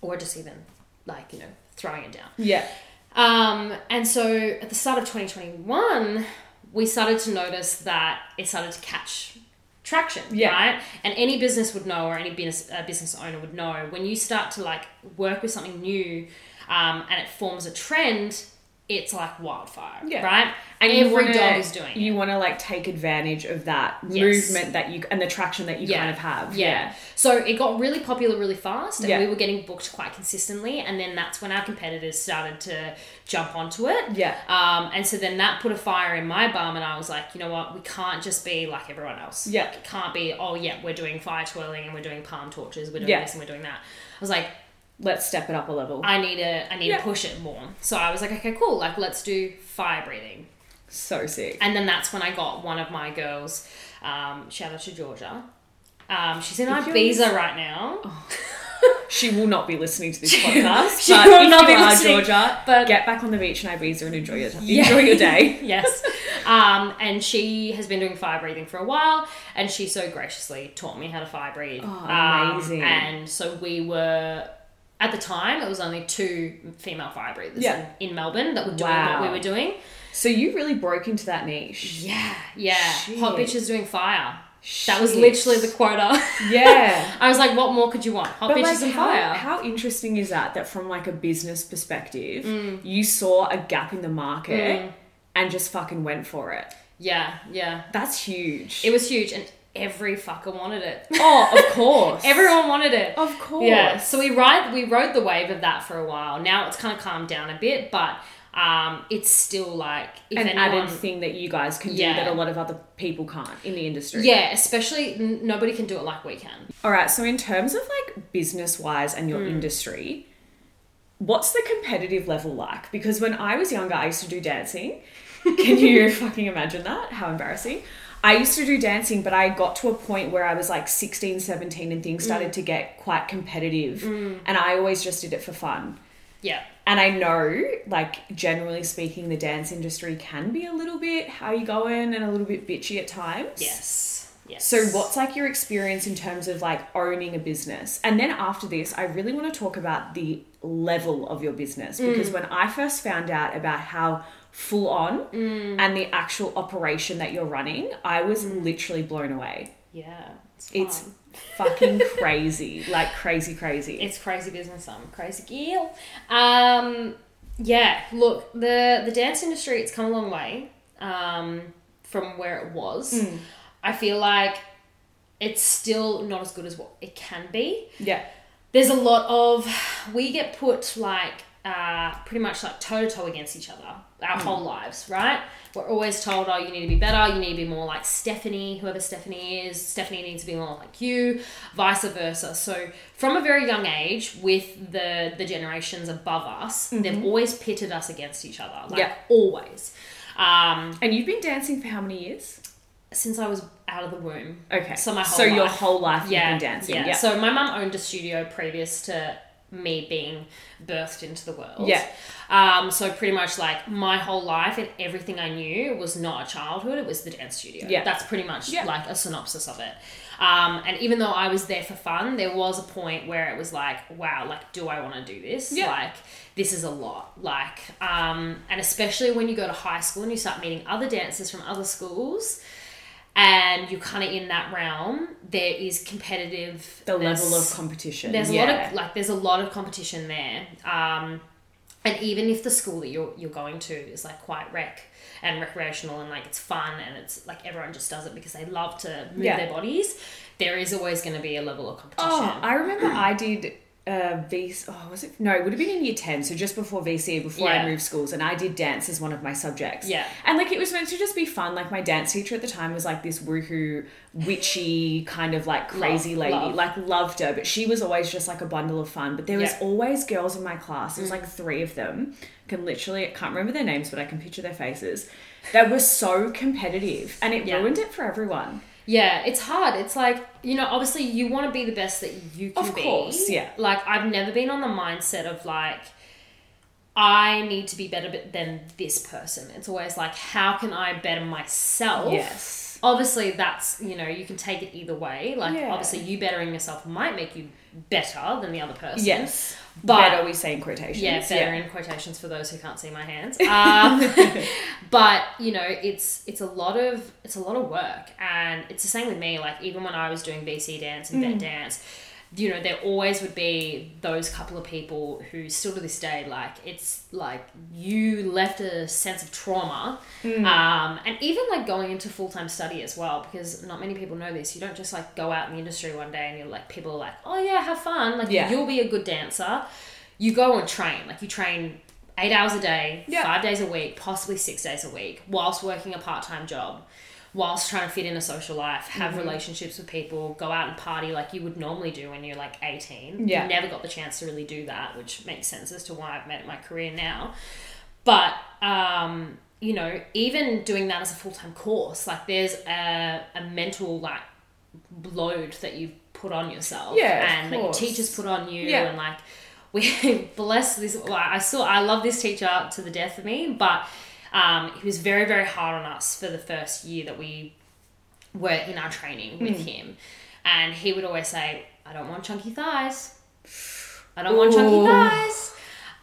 Speaker 2: or just even like you know throwing it down.
Speaker 1: yeah.
Speaker 2: Um, and so at the start of 2021, we started to notice that it started to catch traction,
Speaker 1: Yeah.
Speaker 2: right? And any business would know, or any business uh, business owner would know, when you start to like work with something new, um, and it forms a trend, it's like wildfire,
Speaker 1: Yeah.
Speaker 2: right?
Speaker 1: And
Speaker 2: Every
Speaker 1: wanna,
Speaker 2: dog is doing it.
Speaker 1: You want to like take advantage of that
Speaker 2: Yes.
Speaker 1: movement that you and the traction that you
Speaker 2: Yeah.
Speaker 1: kind of have.
Speaker 2: Yeah. So it got really popular really fast and
Speaker 1: Yeah.
Speaker 2: we were getting booked quite consistently and then that's when our competitors started to jump onto it.
Speaker 1: Yeah.
Speaker 2: Um, and so then that put a fire in my bum and I was like, you know what, we can't just be like everyone else.
Speaker 1: Yeah.
Speaker 2: Like, it can't be, oh yeah, we're doing fire twirling and we're doing palm torches, we're doing
Speaker 1: Yeah.
Speaker 2: this and we're doing that. I was like,
Speaker 1: Let's step it up a level.
Speaker 2: I need to I need
Speaker 1: Yeah.
Speaker 2: to push it more. So I was like, okay, cool, like let's do fire breathing.
Speaker 1: so sick.
Speaker 2: And then that's when I got one of my girls, um, shout out to Georgia. Um, she's in
Speaker 1: If
Speaker 2: Ibiza right now.
Speaker 1: She will not be listening to this podcast.
Speaker 2: She
Speaker 1: but
Speaker 2: will not be
Speaker 1: are,
Speaker 2: listening,
Speaker 1: Georgia,
Speaker 2: but-
Speaker 1: get back on the beach in Ibiza and enjoy your
Speaker 2: Yeah.
Speaker 1: enjoy your day.
Speaker 2: yes. Um, and she has been doing fire breathing for a while, and she so graciously taught me how to fire breathe.
Speaker 1: Oh,
Speaker 2: Um,
Speaker 1: amazing.
Speaker 2: and so we were, at the time, it was only two female fire breathers
Speaker 1: Yeah.
Speaker 2: in, in Melbourne that were doing
Speaker 1: Wow.
Speaker 2: what we were doing.
Speaker 1: So you really broke into that niche.
Speaker 2: Yeah, yeah.
Speaker 1: Shit.
Speaker 2: Hot bitches doing fire. That was literally the quota.
Speaker 1: Yeah.
Speaker 2: I was like, what more could you want? Hot
Speaker 1: But
Speaker 2: bitches
Speaker 1: like,
Speaker 2: and
Speaker 1: how,
Speaker 2: fire.
Speaker 1: how interesting is that? That from like a business perspective,
Speaker 2: Mm.
Speaker 1: you saw a gap in the market and just fucking went for it.
Speaker 2: yeah, yeah.
Speaker 1: That's huge.
Speaker 2: It was huge, and every fucker wanted it.
Speaker 1: oh, of course.
Speaker 2: Everyone wanted it.
Speaker 1: Of course.
Speaker 2: Yeah. So we ride we rode the wave of that for a while. Now it's kind of calmed down a bit, but um, it's still like if
Speaker 1: an
Speaker 2: anyone,
Speaker 1: added thing that you guys can
Speaker 2: Yeah.
Speaker 1: do that a lot of other people can't in the industry.
Speaker 2: Yeah, especially n- nobody can do it like we can.
Speaker 1: All right. So in terms of like business wise and your
Speaker 2: Mm.
Speaker 1: industry, what's the competitive level like? Because when I was younger, I used to do dancing. Can you fucking imagine that? How embarrassing. I used to do dancing, but I got to a point where I was like 16, 17 and things started
Speaker 2: Mm.
Speaker 1: to get quite competitive. And I always just did it for fun.
Speaker 2: Yeah.
Speaker 1: And I know, like, generally speaking, the dance industry can be a little bit how you going and a little bit bitchy at times.
Speaker 2: Yes. Yes.
Speaker 1: So, what's like your experience in terms of like owning a business? And then after this, I really want to talk about the level of your business because when I first found out about how full on and the actual operation that you're running, I was literally blown away.
Speaker 2: Yeah. It's,
Speaker 1: It's fucking crazy, like crazy, crazy.
Speaker 2: it's crazy business. I'm crazy girl. Um, yeah. Look, the the dance industry it's come a long way um, from where it was.
Speaker 1: Mm.
Speaker 2: I feel like it's still not as good as what it can be.
Speaker 1: yeah,
Speaker 2: there's a lot of we get put like uh, pretty much like toe to toe against each other our
Speaker 1: Hmm.
Speaker 2: whole lives, right? We're always told, oh, you need to be better, you need to be more like Stephanie, whoever Stephanie is. Stephanie needs to be more like you, vice versa. So from a very young age, with the the generations above us, they've always pitted us against each other, like
Speaker 1: Mm-hmm. Yeah.
Speaker 2: always. Um,
Speaker 1: and you've been dancing for how many years?
Speaker 2: since I was out of the womb.
Speaker 1: Okay,
Speaker 2: So my whole
Speaker 1: so your
Speaker 2: life.
Speaker 1: whole life
Speaker 2: yeah,
Speaker 1: you've been dancing.
Speaker 2: Yeah.
Speaker 1: Yeah,
Speaker 2: So my mum owned a studio previous to me being birthed into the world.
Speaker 1: Yeah.
Speaker 2: Um, so pretty much like my whole life and everything I knew was not a childhood, it was the dance studio.
Speaker 1: Yeah.
Speaker 2: That's pretty much
Speaker 1: Yeah.
Speaker 2: like a synopsis of it. Um, and even though I was there for fun, there was a point where it was like, wow, like, do I want to do this?
Speaker 1: Yeah.
Speaker 2: Like, this is a lot. Like, um, and especially when you go to high school and you start meeting other dancers from other schools and you're kind of in that realm, there is competitive.
Speaker 1: the level of competition.
Speaker 2: there's a lot of like there's a lot of competition there um and even if the school that you're you're going to is like quite rec and recreational and like it's fun and it's like everyone just does it because they love to move
Speaker 1: Yeah.
Speaker 2: their bodies there is always going to be a level of competition
Speaker 1: Oh, I remember I did uh, VC, oh, was it? No, it would have been in year 10, so just before VC, before
Speaker 2: Yeah.
Speaker 1: I moved schools, and I did dance as one of my subjects.
Speaker 2: Yeah.
Speaker 1: And like it was meant to just be fun. Like my dance teacher at the time was like this woohoo, witchy, kind of like crazy
Speaker 2: Love,
Speaker 1: lady.
Speaker 2: love.
Speaker 1: Like loved her, but she was always just like a bundle of fun. But there was
Speaker 2: Yeah. Mm.
Speaker 1: always girls in my class, there was like three of them. Can literally, I can't remember their names, but I can picture their faces. That were so competitive and it
Speaker 2: Yeah.
Speaker 1: ruined it for everyone.
Speaker 2: Yeah, it's hard. It's like, you know, obviously you want to be the best that you can be.
Speaker 1: Of
Speaker 2: be.
Speaker 1: course, yeah.
Speaker 2: Like, I've never been on the mindset of like, I need to be better than this person. It's always like, how can I better myself?
Speaker 1: Yes.
Speaker 2: Obviously, that's, you know, you can take it either way. Like,
Speaker 1: Yeah.
Speaker 2: obviously, you bettering yourself might make you better than the other person.
Speaker 1: Yes.
Speaker 2: But-
Speaker 1: better we say in quotations.
Speaker 2: Yeah, better in quotations for those who can't see my hands. Um, but you know, it's it's a lot of it's a lot of work, and it's the same with me. Like even when I was doing BC dance and vet dance, you know, there always would be those couple of people who still to this day, like it's like you left a sense of trauma, um, and even like going into full time study as well, because not many people know this. You don't just like go out in the industry one day and you're like people are like, oh yeah, have fun, like
Speaker 1: Yeah.
Speaker 2: you'll be a good dancer. You go and train, like you train eight hours a day,
Speaker 1: Yeah.
Speaker 2: five days a week, possibly six days a week, whilst working a part time job, whilst trying to fit in a social life, have
Speaker 1: Mm-hmm.
Speaker 2: relationships with people, go out and party like you would normally do when you're like 18.
Speaker 1: Yeah.
Speaker 2: You never got the chance to really do that, which makes sense as to why I've made it my career now. But, um, you know, even doing that as a full time course, like there's a, a mental like load that you put on yourself
Speaker 1: Yeah,
Speaker 2: and that your teachers put on you
Speaker 1: Yeah.
Speaker 2: and like we bless this well, I saw I love this teacher to the death of me but um, he was very very hard on us for the first year that we were in our training with
Speaker 1: Hmm.
Speaker 2: him and he would always say I don't want chunky thighs I don't want chunky thighs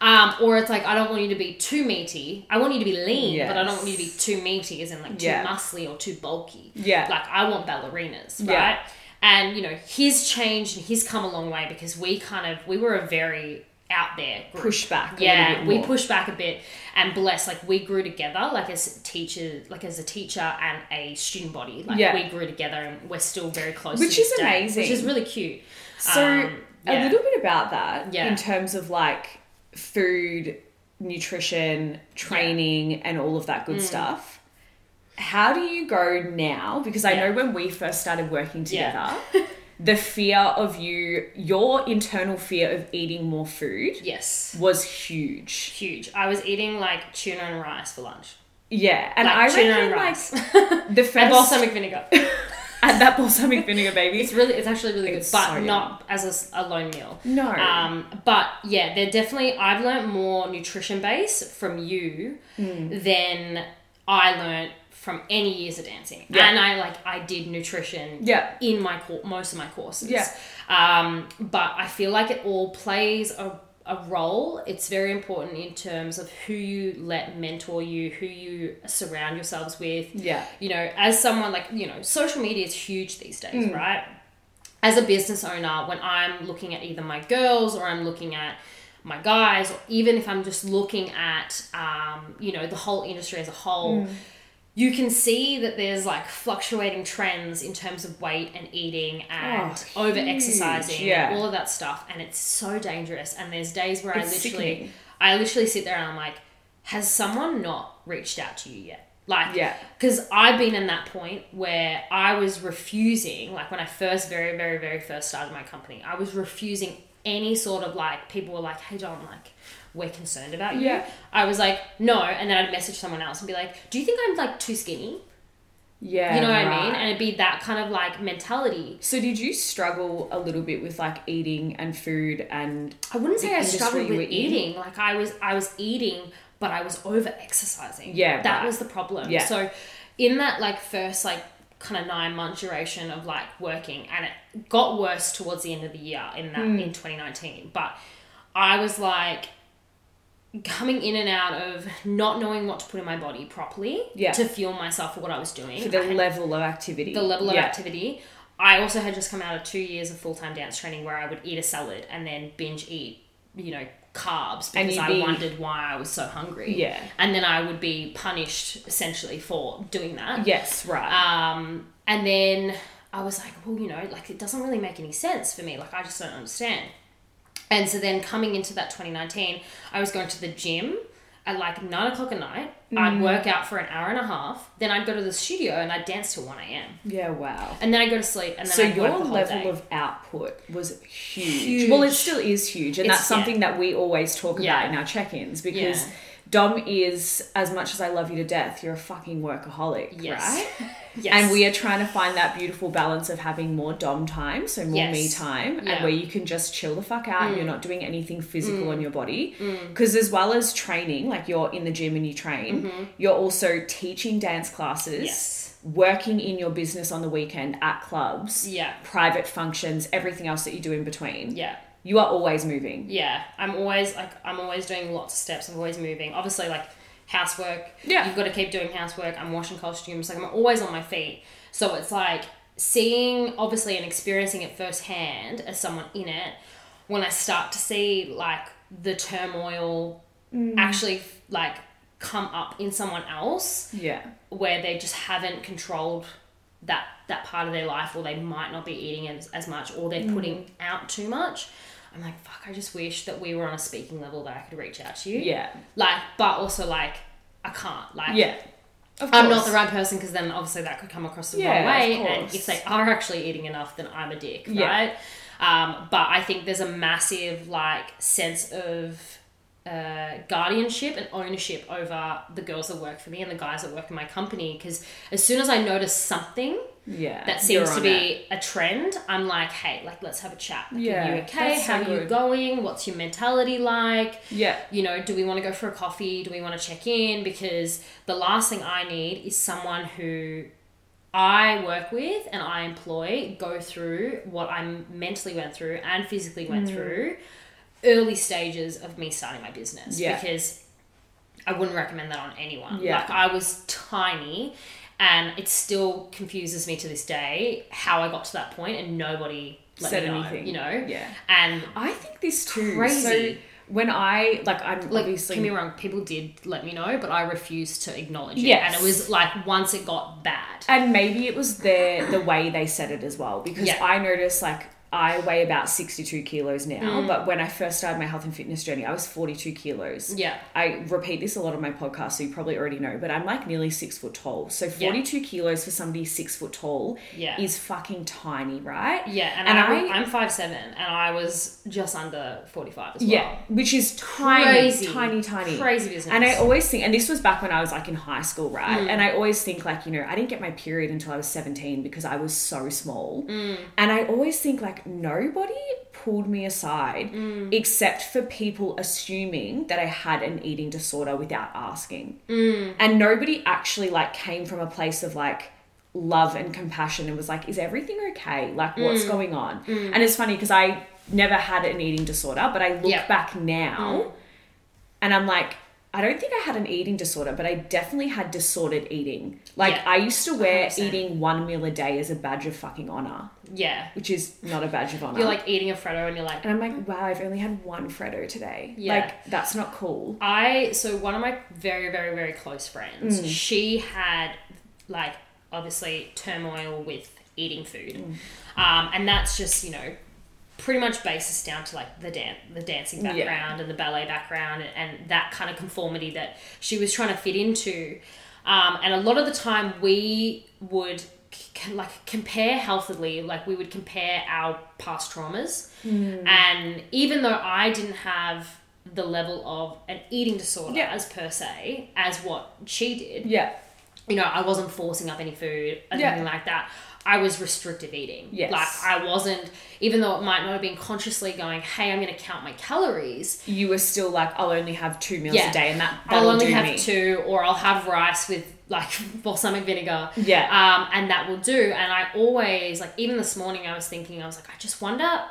Speaker 2: um, or it's like I don't want you to be too meaty. I want you to be lean, but I don't want you to be too meaty, as in like too
Speaker 1: Yeah.
Speaker 2: muscly or too bulky.
Speaker 1: Yeah.
Speaker 2: Like I want ballerinas, right?
Speaker 1: Yeah.
Speaker 2: And you know, he's changed and he's come a long way because we kind of we were a very out there group.
Speaker 1: Push back. A
Speaker 2: Yeah, we push back a bit and bless like we grew together like as teachers like as a teacher and a student body. Like
Speaker 1: Yeah.
Speaker 2: we grew together and we're still very close
Speaker 1: Which is
Speaker 2: day,
Speaker 1: amazing.
Speaker 2: Which is really cute.
Speaker 1: So
Speaker 2: Um,
Speaker 1: a little bit about that
Speaker 2: Yeah.
Speaker 1: in terms of like food, nutrition, training, and all of that
Speaker 2: Mm.
Speaker 1: good stuff. How do you go now? Because I
Speaker 2: Yeah.
Speaker 1: know when we first started working
Speaker 2: Yeah.
Speaker 1: together, the fear of you, your internal fear of eating more food
Speaker 2: Yes.
Speaker 1: was huge.
Speaker 2: Huge. I was eating like tuna and rice for lunch.
Speaker 1: Yeah, and
Speaker 2: Like
Speaker 1: I
Speaker 2: tuna
Speaker 1: reckon
Speaker 2: and
Speaker 1: like the first
Speaker 2: and balsamic vinegar.
Speaker 1: and that balsamic vinegar, baby.
Speaker 2: It's really, it's actually really
Speaker 1: It's
Speaker 2: good, but
Speaker 1: so
Speaker 2: not as a lone meal.
Speaker 1: No.
Speaker 2: Um, but yeah, they're definitely. I've learnt more nutrition base from you
Speaker 1: Hmm.
Speaker 2: than I learnt from any years of dancing.
Speaker 1: Yeah.
Speaker 2: And I like I did nutrition.
Speaker 1: Yeah.
Speaker 2: In my cour most of my courses.
Speaker 1: Yeah.
Speaker 2: Um, but I feel like it all plays a a role. It's very important in terms of who you let mentor you, who you surround yourselves with
Speaker 1: Yeah.
Speaker 2: you know, as someone like, you know, social media is huge these days,
Speaker 1: Mm.
Speaker 2: right? As a business owner, when I'm looking at either my girls or I'm looking at my guys, or even if I'm just looking at, um, you know, the whole industry as a whole,
Speaker 1: Mm.
Speaker 2: You can see that there's like fluctuating trends in terms of weight and eating and
Speaker 1: Oh,
Speaker 2: over exercising
Speaker 1: yeah.
Speaker 2: and all of that stuff. And it's so dangerous. And there's days where I literally,
Speaker 1: sickening.
Speaker 2: I literally sit there and I'm like, has someone not reached out to you yet? Like,
Speaker 1: Yeah.
Speaker 2: because I've been in that point where I was refusing, like when I first, very, very, very first started my company, I was refusing any sort of like, people were like, hey, Dom, like, we're concerned about you.
Speaker 1: Yeah.
Speaker 2: I was like, no. And then I'd message someone else and be like, do you think I'm like too skinny?
Speaker 1: Yeah.
Speaker 2: You know what I mean? And it'd be that kind of like mentality.
Speaker 1: So did you struggle a little bit with like eating and food and
Speaker 2: I wouldn't say I struggled with
Speaker 1: in?
Speaker 2: eating. Like I was, I was eating, but I was over exercising.
Speaker 1: Yeah,
Speaker 2: that
Speaker 1: right.
Speaker 2: was the problem.
Speaker 1: Yeah.
Speaker 2: So, in that like first like kind of nine month duration of like working, and it got worse towards the end of the year in that
Speaker 1: Hmm.
Speaker 2: in twenty nineteen. But I was like coming in and out of not knowing what to put in my body properly
Speaker 1: Yeah.
Speaker 2: to fuel myself for what I was doing.
Speaker 1: for the
Speaker 2: I
Speaker 1: level of activity?
Speaker 2: the level of
Speaker 1: Yeah.
Speaker 2: activity. I also had just come out of two years of full time dance training where I would eat a salad and then binge eat, you know, carbs because I
Speaker 1: be-
Speaker 2: wondered why I was so hungry.
Speaker 1: Yeah.
Speaker 2: And then I would be punished essentially for doing that.
Speaker 1: Yes, right.
Speaker 2: Um, and then I was like, well, you know, like it doesn't really make any sense for me. Like I just don't understand. And so then coming into that 2019, I was going to the gym at like nine o'clock at night.
Speaker 1: Mm.
Speaker 2: I'd work out for an hour and a half. Then I'd go to the studio and I'd dance till 1 a.m.
Speaker 1: Yeah, wow.
Speaker 2: And then I'd go to sleep and then
Speaker 1: So
Speaker 2: I'd
Speaker 1: your
Speaker 2: work the whole
Speaker 1: level
Speaker 2: day.
Speaker 1: of output was huge.
Speaker 2: Huge.
Speaker 1: Well, it still is huge, and
Speaker 2: It's-
Speaker 1: that's something that we always talk about
Speaker 2: Yeah.
Speaker 1: in our check-ins because
Speaker 2: Yeah.
Speaker 1: Dom is, as much as I love you to death, you're a fucking workaholic,
Speaker 2: Yes.
Speaker 1: right?
Speaker 2: yes.
Speaker 1: And we are trying to find that beautiful balance of having more Dom time, so more
Speaker 2: Yes.
Speaker 1: me time,
Speaker 2: Yeah. Mm.
Speaker 1: and where you can just chill the fuck out and you're not doing anything physical on your body. Because as well as training, like you're in the gym and you train, you're also teaching dance classes,
Speaker 2: Mm-hmm. Yes.
Speaker 1: working in your business on the weekend at clubs,
Speaker 2: Yeah.
Speaker 1: private functions, everything else that you do in between.
Speaker 2: Yeah.
Speaker 1: You are always moving.
Speaker 2: Yeah. I'm always like, I'm always doing lots of steps. I'm always moving. Obviously, like housework.
Speaker 1: Yeah.
Speaker 2: You've got to keep doing housework. I'm washing costumes. Like, I'm always on my feet. So it's like seeing, obviously, and experiencing it firsthand as someone in it, when I start to see like the turmoil mm. actually like come up in someone else
Speaker 1: Yeah.
Speaker 2: where they just haven't controlled that that part of their life or they might not be eating as, as much or they're mm. putting out too much i'm like fuck i just wish that we were on a speaking level that i could reach out to you
Speaker 1: Yeah.
Speaker 2: like but also like i can't like
Speaker 1: Yeah. Of
Speaker 2: i'm not the right person because then obviously that could come across the
Speaker 1: Yeah,
Speaker 2: wrong way and if they are actually eating enough then i'm a dick
Speaker 1: Yeah.
Speaker 2: right um, but i think there's a massive like sense of uh, guardianship and ownership over the girls that work for me and the guys that work in my company because as soon as I notice something
Speaker 1: Yeah.
Speaker 2: that seems to be
Speaker 1: it.
Speaker 2: a trend, I'm like, hey, like let's have a chat. Like,
Speaker 1: Yeah,
Speaker 2: are you okay?
Speaker 1: that's so
Speaker 2: How are you going? What's your mentality like?
Speaker 1: Yeah.
Speaker 2: You know, do we want to go for a coffee? Do we want to check in? Because the last thing I need is someone who I work with and I employ go through what I mentally went through and physically went
Speaker 1: Mm.
Speaker 2: through early stages of me starting my business
Speaker 1: Yeah.
Speaker 2: because I wouldn't recommend that on anyone.
Speaker 1: Yeah.
Speaker 2: Like I was tiny and it still confuses me to this day how I got to that point and nobody let
Speaker 1: Said
Speaker 2: me know,
Speaker 1: anything.
Speaker 2: you know?
Speaker 1: Yeah.
Speaker 2: And
Speaker 1: I think this too.
Speaker 2: Crazy.
Speaker 1: So when I like, I'm
Speaker 2: like,
Speaker 1: obviously
Speaker 2: don't get me wrong, people did let me know, but I refused to acknowledge it.
Speaker 1: Yes.
Speaker 2: And it was like once it got bad.
Speaker 1: And maybe it was their the way they said it as well, because
Speaker 2: Yeah.
Speaker 1: I noticed like I weigh about sixty two kilos now,
Speaker 2: Mm.
Speaker 1: but when I first started my health and fitness journey, I was forty two kilos.
Speaker 2: Yeah.
Speaker 1: I repeat this a lot on my podcast, so you probably already know, but I'm like nearly six foot tall. So forty two kilos for somebody six foot tall
Speaker 2: Yeah.
Speaker 1: is fucking tiny, right?
Speaker 2: Yeah, and,
Speaker 1: And
Speaker 2: I, I'm five seven, and I was just under forty five as well.
Speaker 1: Yeah, which is tiny,
Speaker 2: Crazy.
Speaker 1: tiny, tiny,
Speaker 2: Crazy business.
Speaker 1: And I always think, and this was back when I was like in high school, right?
Speaker 2: Mm.
Speaker 1: And I always think like, you know, I didn't get my period until I was 17 because I was so small.
Speaker 2: Mm.
Speaker 1: And I always think like nobody pulled me aside
Speaker 2: Mm.
Speaker 1: except for people assuming that I had an eating disorder without asking.
Speaker 2: Mm.
Speaker 1: And nobody actually like came from a place of like love and compassion and was like, is everything okay? Like,
Speaker 2: Mm.
Speaker 1: what's going on? And it's funny because I never had an eating disorder, but I look
Speaker 2: Yeah.
Speaker 1: back now and I'm like, I don't think I had an eating disorder, but I definitely had disordered eating. Like,
Speaker 2: Yeah.
Speaker 1: I used to wear
Speaker 2: 100%.
Speaker 1: eating one meal a day as a badge of fucking honor,
Speaker 2: yeah,
Speaker 1: which is not a badge of honor.
Speaker 2: you're like eating a Freddo, and you're like,
Speaker 1: and I'm like, wow, I've only had one Freddo today.
Speaker 2: Yeah.
Speaker 1: Like, that's not cool.
Speaker 2: I so one of my very very very close friends,
Speaker 1: Mm.
Speaker 2: she had like obviously turmoil with eating food,
Speaker 1: Mm.
Speaker 2: um, and that's just you know pretty much basis down to like the dan- the dancing
Speaker 1: Yeah.
Speaker 2: background and the ballet background and, and that kind of conformity that she was trying to fit into, um, and a lot of the time we would. c- like compare healthily like we would compare our past traumas
Speaker 1: Mm.
Speaker 2: and even though I didn't have the level of an eating disorder
Speaker 1: Yeah.
Speaker 2: as per se as what she did,
Speaker 1: Yeah.
Speaker 2: you know, I wasn't forcing up any food or
Speaker 1: Yeah.
Speaker 2: anything like that. I was restrictive eating.
Speaker 1: Yes.
Speaker 2: Like I wasn't, even though it might not have been consciously going, "Hey, I'm going to count my calories."
Speaker 1: You were still like, I'll only have two meals
Speaker 2: Yeah.
Speaker 1: a day, and that
Speaker 2: I'll only
Speaker 1: do
Speaker 2: have
Speaker 1: me.
Speaker 2: two, or I'll have rice with like balsamic vinegar.
Speaker 1: Yeah.
Speaker 2: Um, and that will do. And I always like, even this morning, I was thinking, I was like, I just wonder,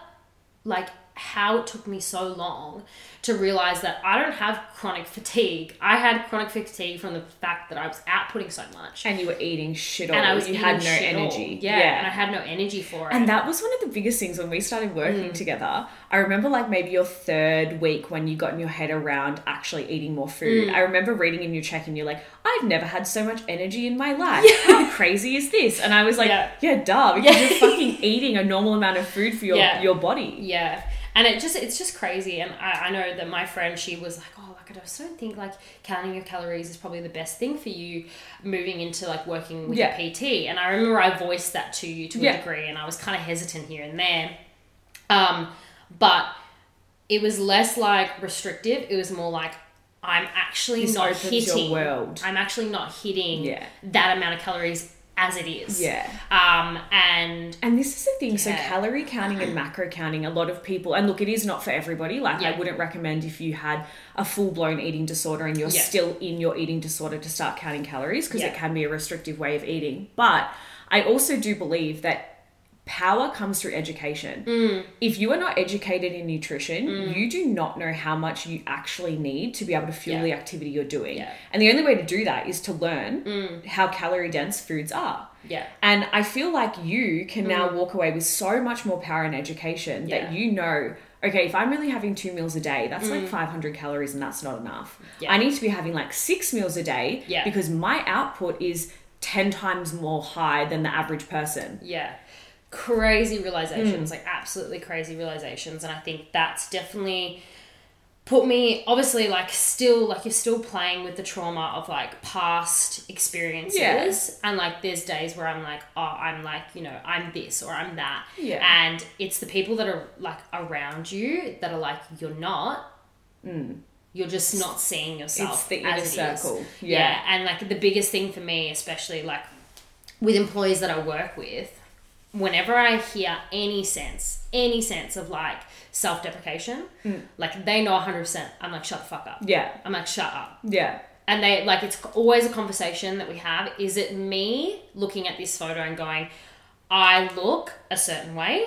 Speaker 2: like, how it took me so long to realize that I don't have chronic fatigue. I had chronic fatigue from the fact that I was outputting so much.
Speaker 1: and you were eating shit all.
Speaker 2: And I was
Speaker 1: you had no energy.
Speaker 2: Yeah, and I had no energy for it.
Speaker 1: And that was one of the biggest things when we started
Speaker 2: Mm.
Speaker 1: working together. I remember like maybe your third week when you got in your head around actually eating more food.
Speaker 2: Mm.
Speaker 1: I remember reading in your check and you're like, I've never had so much energy in my life. How crazy is this? And I was like,
Speaker 2: Yeah.
Speaker 1: yeah, duh, because
Speaker 2: Yeah.
Speaker 1: you're fucking eating a normal amount of food for your,
Speaker 2: Yeah.
Speaker 1: your body.
Speaker 2: Yeah. And it just it's just crazy. And I, I know that my friend she was like, oh, like I just don't think like counting your calories is probably the best thing for you moving into like working with
Speaker 1: Yeah.
Speaker 2: a PT. And I remember I voiced that to you to a
Speaker 1: Yeah.
Speaker 2: degree, and I was kind of hesitant here and there. Um, but it was less like restrictive. It was more like I'm actually
Speaker 1: This
Speaker 2: not
Speaker 1: opens your
Speaker 2: hitting.
Speaker 1: world.
Speaker 2: I'm actually not hitting
Speaker 1: Yeah.
Speaker 2: that amount of calories as it is.
Speaker 1: Yeah.
Speaker 2: Um, and
Speaker 1: And this is the thing. So calorie counting and macro counting, a lot of people, and look, it is not for everybody. Like I wouldn't recommend if you had a full blown eating disorder and you're
Speaker 2: Yeah.
Speaker 1: still in your eating disorder to start counting calories because
Speaker 2: Yeah.
Speaker 1: it can be a restrictive way of eating. But I also do believe that power comes through education.
Speaker 2: Mm.
Speaker 1: If you are not educated in nutrition, you do not know how much you actually need to be able to fuel
Speaker 2: Yeah.
Speaker 1: the activity you're doing.
Speaker 2: Yeah.
Speaker 1: And the only way to do that is to learn how calorie dense foods are.
Speaker 2: yeah.
Speaker 1: And I feel like you can now walk away with so much more power and education that
Speaker 2: Mm.
Speaker 1: You know, okay, if I'm really having two meals a day, that's like 500 calories and that's not enough.
Speaker 2: Mm. Yeah.
Speaker 1: I need to be having like six meals a day
Speaker 2: Yeah.
Speaker 1: because my output is 10 times more high than the average person.
Speaker 2: Yeah. Crazy
Speaker 1: Mm.
Speaker 2: realizations, like absolutely crazy realizations. And I think that's definitely put me, obviously, like still, like you're still playing with the trauma of like past experiences.
Speaker 1: Yeah.
Speaker 2: And like there's days where I'm like, oh, I'm like, you know, I'm this or I'm that.
Speaker 1: Yeah.
Speaker 2: And it's the people that are like around you that are like, you're not. You're just not seeing yourself.
Speaker 1: Mm. It's the inner
Speaker 2: as it is.
Speaker 1: circle.
Speaker 2: Yeah.
Speaker 1: Yeah.
Speaker 2: And like the biggest thing for me, especially like with employees that I work with, whenever I hear any sense, any sense of like self deprecation, like they know 100%, I'm like, shut the fuck up.
Speaker 1: Mm. Yeah.
Speaker 2: I'm like, shut up.
Speaker 1: Yeah.
Speaker 2: And they like, it's always a conversation that we have. Is it me looking at this photo and going, I look a certain way?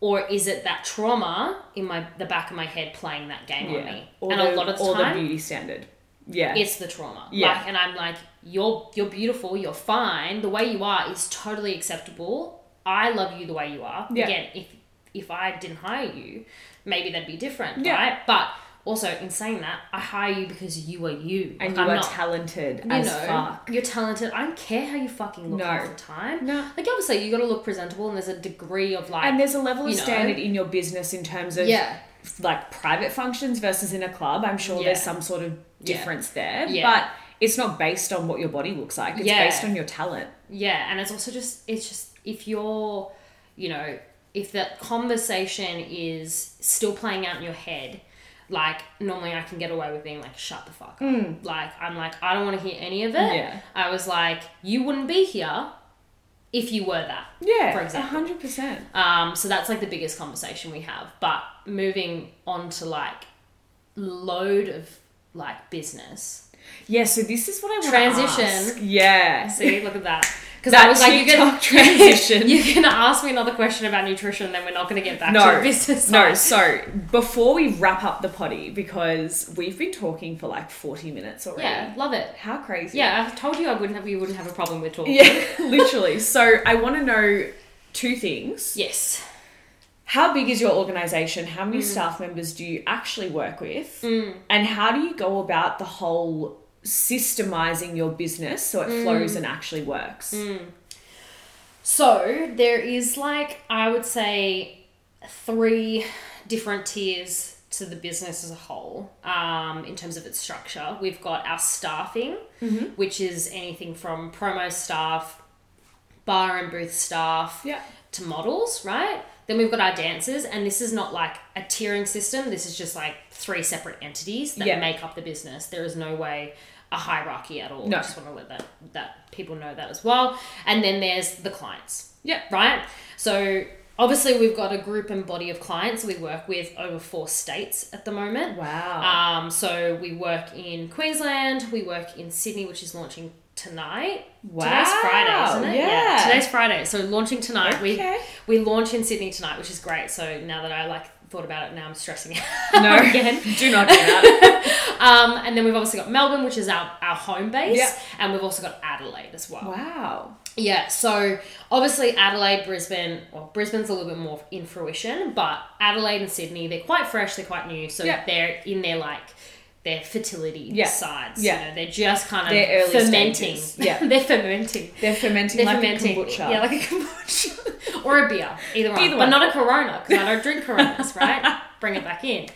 Speaker 2: Or is it that trauma in my the back of my head playing that game on me?
Speaker 1: Or
Speaker 2: and
Speaker 1: the,
Speaker 2: a lot of the time,
Speaker 1: the beauty standard. Yeah.
Speaker 2: it's the trauma.
Speaker 1: Yeah.
Speaker 2: Like, and I'm like, you're you're beautiful, you're fine. The way you are is totally acceptable. I love you the way you are.
Speaker 1: Yeah.
Speaker 2: Again, if if I didn't hire you, maybe that'd be different,
Speaker 1: Yeah.
Speaker 2: right? But also, in saying that, I hire you because you are you,
Speaker 1: and
Speaker 2: Like,
Speaker 1: you
Speaker 2: I'm
Speaker 1: are
Speaker 2: not,
Speaker 1: talented
Speaker 2: you
Speaker 1: as
Speaker 2: know,
Speaker 1: fuck.
Speaker 2: You're talented. I don't care how you fucking look
Speaker 1: No.
Speaker 2: half the time.
Speaker 1: No.
Speaker 2: Like obviously, you got to look presentable, and there's a degree of like,
Speaker 1: And there's a level of
Speaker 2: you know.
Speaker 1: standard in your business in terms of
Speaker 2: yeah,
Speaker 1: like private functions versus in a club. I'm sure
Speaker 2: Yeah.
Speaker 1: there's some sort of
Speaker 2: Yeah.
Speaker 1: difference there,
Speaker 2: Yeah.
Speaker 1: but it's not based on what your body looks like. It's based on your talent.
Speaker 2: Yeah, and it's also just it's just if you're, you know, if that conversation is still playing out in your head, like normally I can get away with being like shut the fuck up. Like I'm like I don't want to hear any of it.
Speaker 1: Mm. Yeah.
Speaker 2: I was like you wouldn't be here if you were that.
Speaker 1: Yeah,
Speaker 2: For
Speaker 1: a
Speaker 2: example.
Speaker 1: hundred percent.
Speaker 2: Um, so that's like the biggest conversation we have. But moving on to like load of like business.
Speaker 1: Yeah, so this is what I want
Speaker 2: Transition.
Speaker 1: to ask. Yeah,
Speaker 2: See, look at that. Because
Speaker 1: That
Speaker 2: I was like, you're gonna,
Speaker 1: transition.
Speaker 2: you're gonna ask me another question about nutrition, and then we're not gonna get back to
Speaker 1: no,
Speaker 2: the business.
Speaker 1: no. So before we wrap up the potty, because we've been talking for like forty minutes already.
Speaker 2: yeah, love it.
Speaker 1: How crazy.
Speaker 2: Yeah, I told you I wouldn't have. We wouldn't have a problem with talking.
Speaker 1: Yeah, literally. So I want to know two things.
Speaker 2: Yes.
Speaker 1: How big is your organization? How
Speaker 2: Mm.
Speaker 1: many staff members do you actually work with? And how do you go about the whole systemizing your business so it
Speaker 2: Mm.
Speaker 1: flows and actually works?
Speaker 2: So there is like I would say three different tiers to the business as a whole um, in terms of its structure. We've got our staffing, which is anything from promo staff, bar and booth staff,
Speaker 1: Yeah.
Speaker 2: to models, right? Then we've got our dancers, and this is not like a tiering system. This is just like three separate entities that
Speaker 1: Yeah.
Speaker 2: make up the business. There is no way a hierarchy at all.
Speaker 1: No.
Speaker 2: I just want to let that that people know that as well. And then there's the clients,
Speaker 1: Yeah.
Speaker 2: right? So obviously we've got a group and body of clients we work with over four states at the moment.
Speaker 1: Wow.
Speaker 2: Um, so we work in Queensland, we work in Sydney, which is launching tonight. Wow today's Friday, isn't it?
Speaker 1: yeah.
Speaker 2: Today's Friday. So launching tonight.
Speaker 1: Okay.
Speaker 2: We we launch in Sydney tonight, which is great. So now that I like thought about it, now I'm stressing out
Speaker 1: no,
Speaker 2: again.
Speaker 1: do not do that.
Speaker 2: Um, and then we've obviously got Melbourne, which is our, our home base,
Speaker 1: Yeah.
Speaker 2: and we've also got Adelaide as well.
Speaker 1: wow.
Speaker 2: Yeah, so obviously Adelaide, Brisbane, well, Brisbane's a little bit more in fruition, but Adelaide and Sydney, they're quite fresh, they're quite new, so
Speaker 1: Yeah.
Speaker 2: they're in their like their fertility
Speaker 1: Yeah.
Speaker 2: sides.
Speaker 1: Yeah.
Speaker 2: You know, they're just kind of fermenting.
Speaker 1: stages. Yeah.
Speaker 2: they're fermenting.
Speaker 1: They're fermenting
Speaker 2: They're
Speaker 1: like
Speaker 2: fermenting.
Speaker 1: a kombucha.
Speaker 2: Yeah, like a kombucha. or a beer. Either one.
Speaker 1: Either
Speaker 2: but not a Corona, because I don't drink Coronas, right? bring it back in.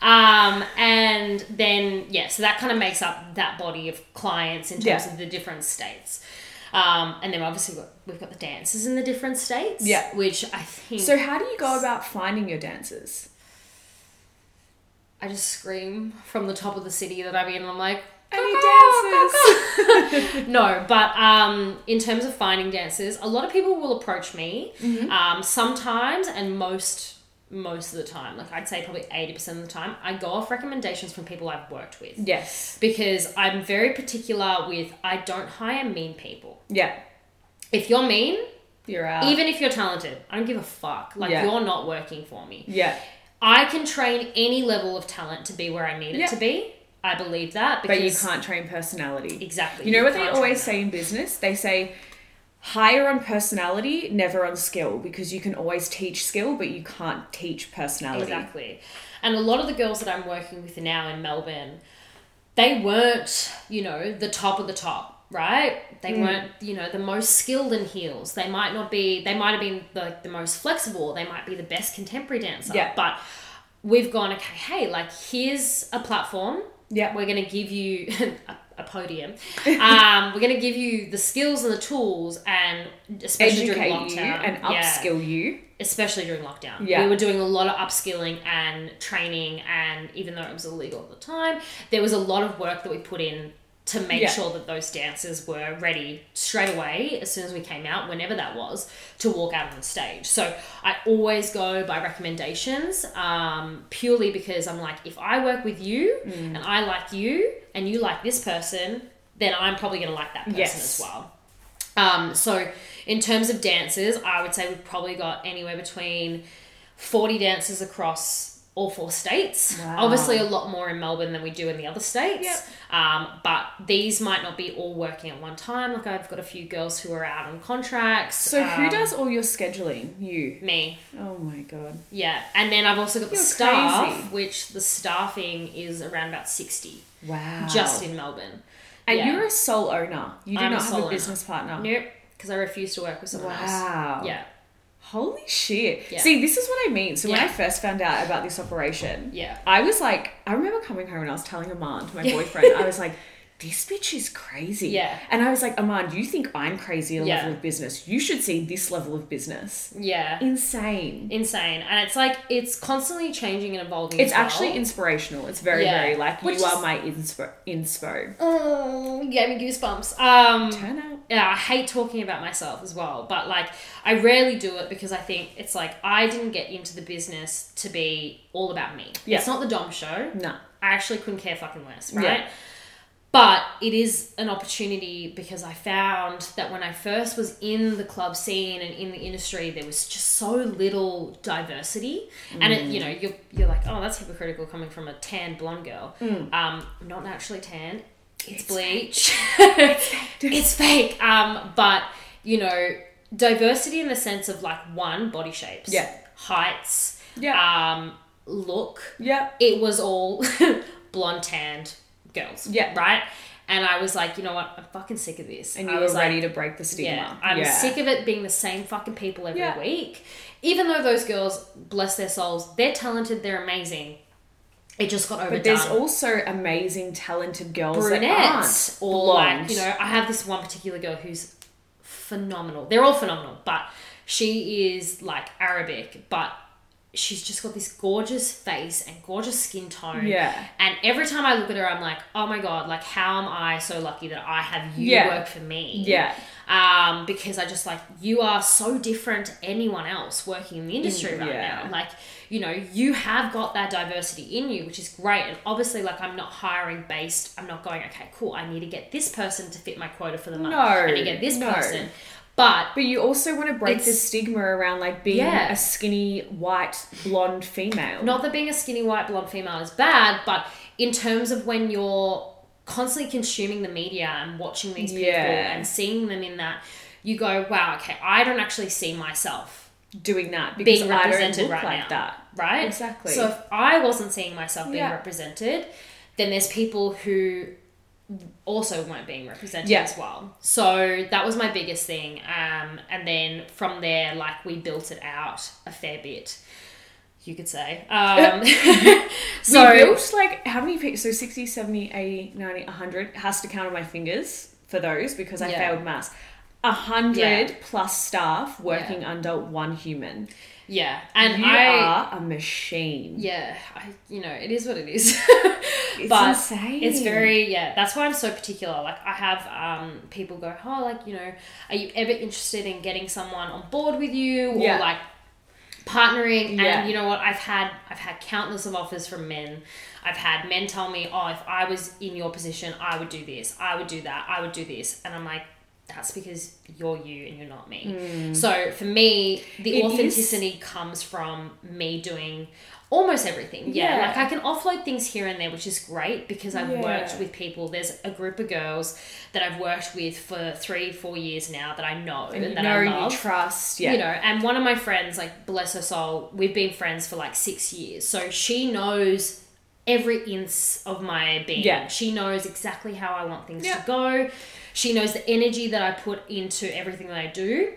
Speaker 2: Um, and then yeah, so that kind of makes up that body of clients in terms
Speaker 1: Yeah.
Speaker 2: of the different states. Um, and then obviously we've got, we've got the dancers in the different states.
Speaker 1: Yeah.
Speaker 2: Which I think
Speaker 1: So how do you go about finding your dancers?
Speaker 2: I just scream from the top of the city that I'm in and I'm like,
Speaker 1: Any dancers?
Speaker 2: no, but um, in terms of finding dancers, a lot of people will approach me.
Speaker 1: Mm-hmm.
Speaker 2: Um, sometimes and most most of the time, like I'd say probably eighty percent of the time, I go off recommendations from people I've worked with
Speaker 1: yes.
Speaker 2: because I'm very particular with I don't hire mean people.
Speaker 1: Yeah.
Speaker 2: If you're mean,
Speaker 1: You're out.
Speaker 2: even if you're talented, I don't give a fuck. Like
Speaker 1: Yeah.
Speaker 2: you're not working for me.
Speaker 1: yeah.
Speaker 2: I can train any level of talent to be where I need it to be. I believe that because
Speaker 1: But you can't train personality.
Speaker 2: exactly.
Speaker 1: You know what they always say in business? They say hire on personality, never on skill, because you can always teach skill, but you can't teach personality.
Speaker 2: Exactly. And a lot of the girls that I'm working with now in Melbourne, they weren't, you know, the top of the top, right? They
Speaker 1: Mm.
Speaker 2: weren't, you know, the most skilled in heels. They might not be, they might have been like the most flexible. They might be the best contemporary dancer.
Speaker 1: Yeah.
Speaker 2: But we've gone, okay, hey, like here's a platform.
Speaker 1: Yeah.
Speaker 2: We're going to give you a, a podium. um, we're going to give you the skills and the tools and especially during
Speaker 1: Educate you
Speaker 2: lockdown.
Speaker 1: and
Speaker 2: Yeah
Speaker 1: upskill you.
Speaker 2: especially during lockdown.
Speaker 1: Yeah.
Speaker 2: We were doing a lot of upskilling and training, and even though it was illegal at the time, there was a lot of work that we put in to make
Speaker 1: Yeah.
Speaker 2: sure that those dancers were ready straight away as soon as we came out, whenever that was, to walk out on the stage. So I always go by recommendations, um, purely because I'm like, if I work with you
Speaker 1: Mm.
Speaker 2: and I like you and you like this person, then I'm probably going to like that person
Speaker 1: Yes.
Speaker 2: as well. Um, so in terms of dancers, I would say we've probably got anywhere between 40 dancers across all four states.
Speaker 1: Wow.
Speaker 2: Obviously a lot more in Melbourne than we do in the other states.
Speaker 1: Yep.
Speaker 2: Um, but these might not be all working at one time. Like I've got a few girls who are out on contracts.
Speaker 1: So who
Speaker 2: Um,
Speaker 1: does all your scheduling? You.
Speaker 2: me?
Speaker 1: Oh my god.
Speaker 2: Yeah. And then I've also got the
Speaker 1: You're
Speaker 2: staff,
Speaker 1: crazy.
Speaker 2: which the staffing is around about 60
Speaker 1: Wow.
Speaker 2: just in Melbourne.
Speaker 1: And
Speaker 2: yeah.
Speaker 1: you're a sole owner. You do
Speaker 2: I'm a
Speaker 1: not have
Speaker 2: sole
Speaker 1: a
Speaker 2: owner.
Speaker 1: business partner.
Speaker 2: Nope. Because I refuse to work with someone else.
Speaker 1: Wow.
Speaker 2: Yeah.
Speaker 1: Holy shit.
Speaker 2: Yeah.
Speaker 1: See, this is what I mean. So when
Speaker 2: Yeah.
Speaker 1: I first found out about this operation,
Speaker 2: Yeah.
Speaker 1: I was like, I remember coming home and I was telling Amand, my boyfriend, I was like, this bitch is crazy.
Speaker 2: Yeah.
Speaker 1: And I was like, Amand, you think I'm crazy at a
Speaker 2: Yeah.
Speaker 1: level of business. You should see this level of business.
Speaker 2: Yeah.
Speaker 1: Insane.
Speaker 2: insane and it's like it's constantly changing and evolving
Speaker 1: It's
Speaker 2: well.
Speaker 1: actually inspirational. It's very,
Speaker 2: Yeah.
Speaker 1: very like,
Speaker 2: Which
Speaker 1: you
Speaker 2: is-
Speaker 1: are my inspo. inspo.
Speaker 2: oh you gave me goosebumps um
Speaker 1: Turn up.
Speaker 2: Yeah i hate talking about myself as well but like i rarely do it because i think it's like i didn't get into the business to be all about me
Speaker 1: Yeah.
Speaker 2: it's not the dom show
Speaker 1: No.
Speaker 2: i actually couldn't care fucking less right
Speaker 1: Yeah.
Speaker 2: but it is an opportunity because I found that when I first was in the club scene and in the industry, there was just so little diversity. And it, you know, you're, you're like, oh, that's hypocritical coming from a tan blonde girl. Um, not naturally tan. It's, bleach. it's fake. Um, but you know, diversity in the sense of like one body shapes,
Speaker 1: Yeah.
Speaker 2: heights,
Speaker 1: Yeah.
Speaker 2: um, look,
Speaker 1: yeah.
Speaker 2: it was all blonde tanned girls.
Speaker 1: Yeah.
Speaker 2: Right? And I was like, you know what? I'm fucking sick of this.
Speaker 1: And
Speaker 2: I
Speaker 1: you were
Speaker 2: was like,
Speaker 1: ready to break the stigma.
Speaker 2: Yeah. I'm
Speaker 1: Yeah.
Speaker 2: sick of it being the same fucking people every
Speaker 1: Yeah.
Speaker 2: week. Even though those girls, bless their souls, they're talented, they're amazing. It just got overdone.
Speaker 1: But there's also amazing, talented girls
Speaker 2: brunettes
Speaker 1: that aren't
Speaker 2: like you know i have this one particular girl who's phenomenal they're all phenomenal but she is like arabic but she's just got this gorgeous face and gorgeous skin tone
Speaker 1: Yeah.
Speaker 2: and every time i look at her i'm like oh my god like how am i so lucky that i have you
Speaker 1: Yeah.
Speaker 2: work for me
Speaker 1: Yeah.
Speaker 2: Um, because I just like you are so different to anyone else working in the industry right
Speaker 1: Yeah.
Speaker 2: now. Like, you know, you have got that diversity in you, which is great. And obviously, like, I'm not hiring based. I'm not going, okay, cool. I need to get this person to fit my quota for the month.
Speaker 1: No,
Speaker 2: I need to get this
Speaker 1: no.
Speaker 2: person. But
Speaker 1: But you also want to break the stigma around like being
Speaker 2: Yeah.
Speaker 1: a skinny, white, blonde female.
Speaker 2: not that being a skinny white blonde female is bad, but in terms of when you're constantly consuming the media and watching these people
Speaker 1: Yeah.
Speaker 2: and seeing them in that, you go, wow, okay, I don't actually see myself
Speaker 1: doing that because
Speaker 2: being
Speaker 1: I don't
Speaker 2: represented
Speaker 1: look
Speaker 2: right
Speaker 1: like
Speaker 2: now,
Speaker 1: that.
Speaker 2: right?
Speaker 1: Exactly.
Speaker 2: So if I wasn't seeing myself being
Speaker 1: Yeah.
Speaker 2: represented, then there's people who also weren't being represented
Speaker 1: Yeah.
Speaker 2: as well. So that was my biggest thing. Um, and then from there, like we built it out a fair bit. You could say. Um,
Speaker 1: so we built like how many people? So 60, 70, 80, 90, 100. Has to count on my fingers for those because I
Speaker 2: Yeah.
Speaker 1: failed maths. A hundred
Speaker 2: Yeah.
Speaker 1: plus staff working under one human.
Speaker 2: yeah, and
Speaker 1: you
Speaker 2: I
Speaker 1: are a machine.
Speaker 2: yeah, I you know it is what it is.
Speaker 1: It's
Speaker 2: but
Speaker 1: insane.
Speaker 2: It's very yeah. That's why I'm so particular. Like I have um people go, oh, like you know, are you ever interested in getting someone on board with you or
Speaker 1: Yeah.
Speaker 2: like partnering?
Speaker 1: Yeah.
Speaker 2: And you know what? I've had I've had countless of offers from men. I've had men tell me, oh, if I was in your position, I would do this, I would do that, I would do this, and I'm like. That's because you're you and you're not me. So for me, the
Speaker 1: Mm. It is-
Speaker 2: authenticity comes from me doing almost everything. Yeah,
Speaker 1: Yeah.
Speaker 2: like I can offload things here and there, which is great because I've
Speaker 1: Yeah.
Speaker 2: worked with people. There's a group of girls that I've worked with for three, four years now that I know and,
Speaker 1: And
Speaker 2: that
Speaker 1: know
Speaker 2: I
Speaker 1: you trust. Yeah.
Speaker 2: You know, and one of my friends, like bless her soul, we've been friends for like six years, so she knows every inch of my being.
Speaker 1: Yeah.
Speaker 2: She knows exactly how I want things
Speaker 1: Yeah.
Speaker 2: to go. She knows the energy that I put into everything that I do.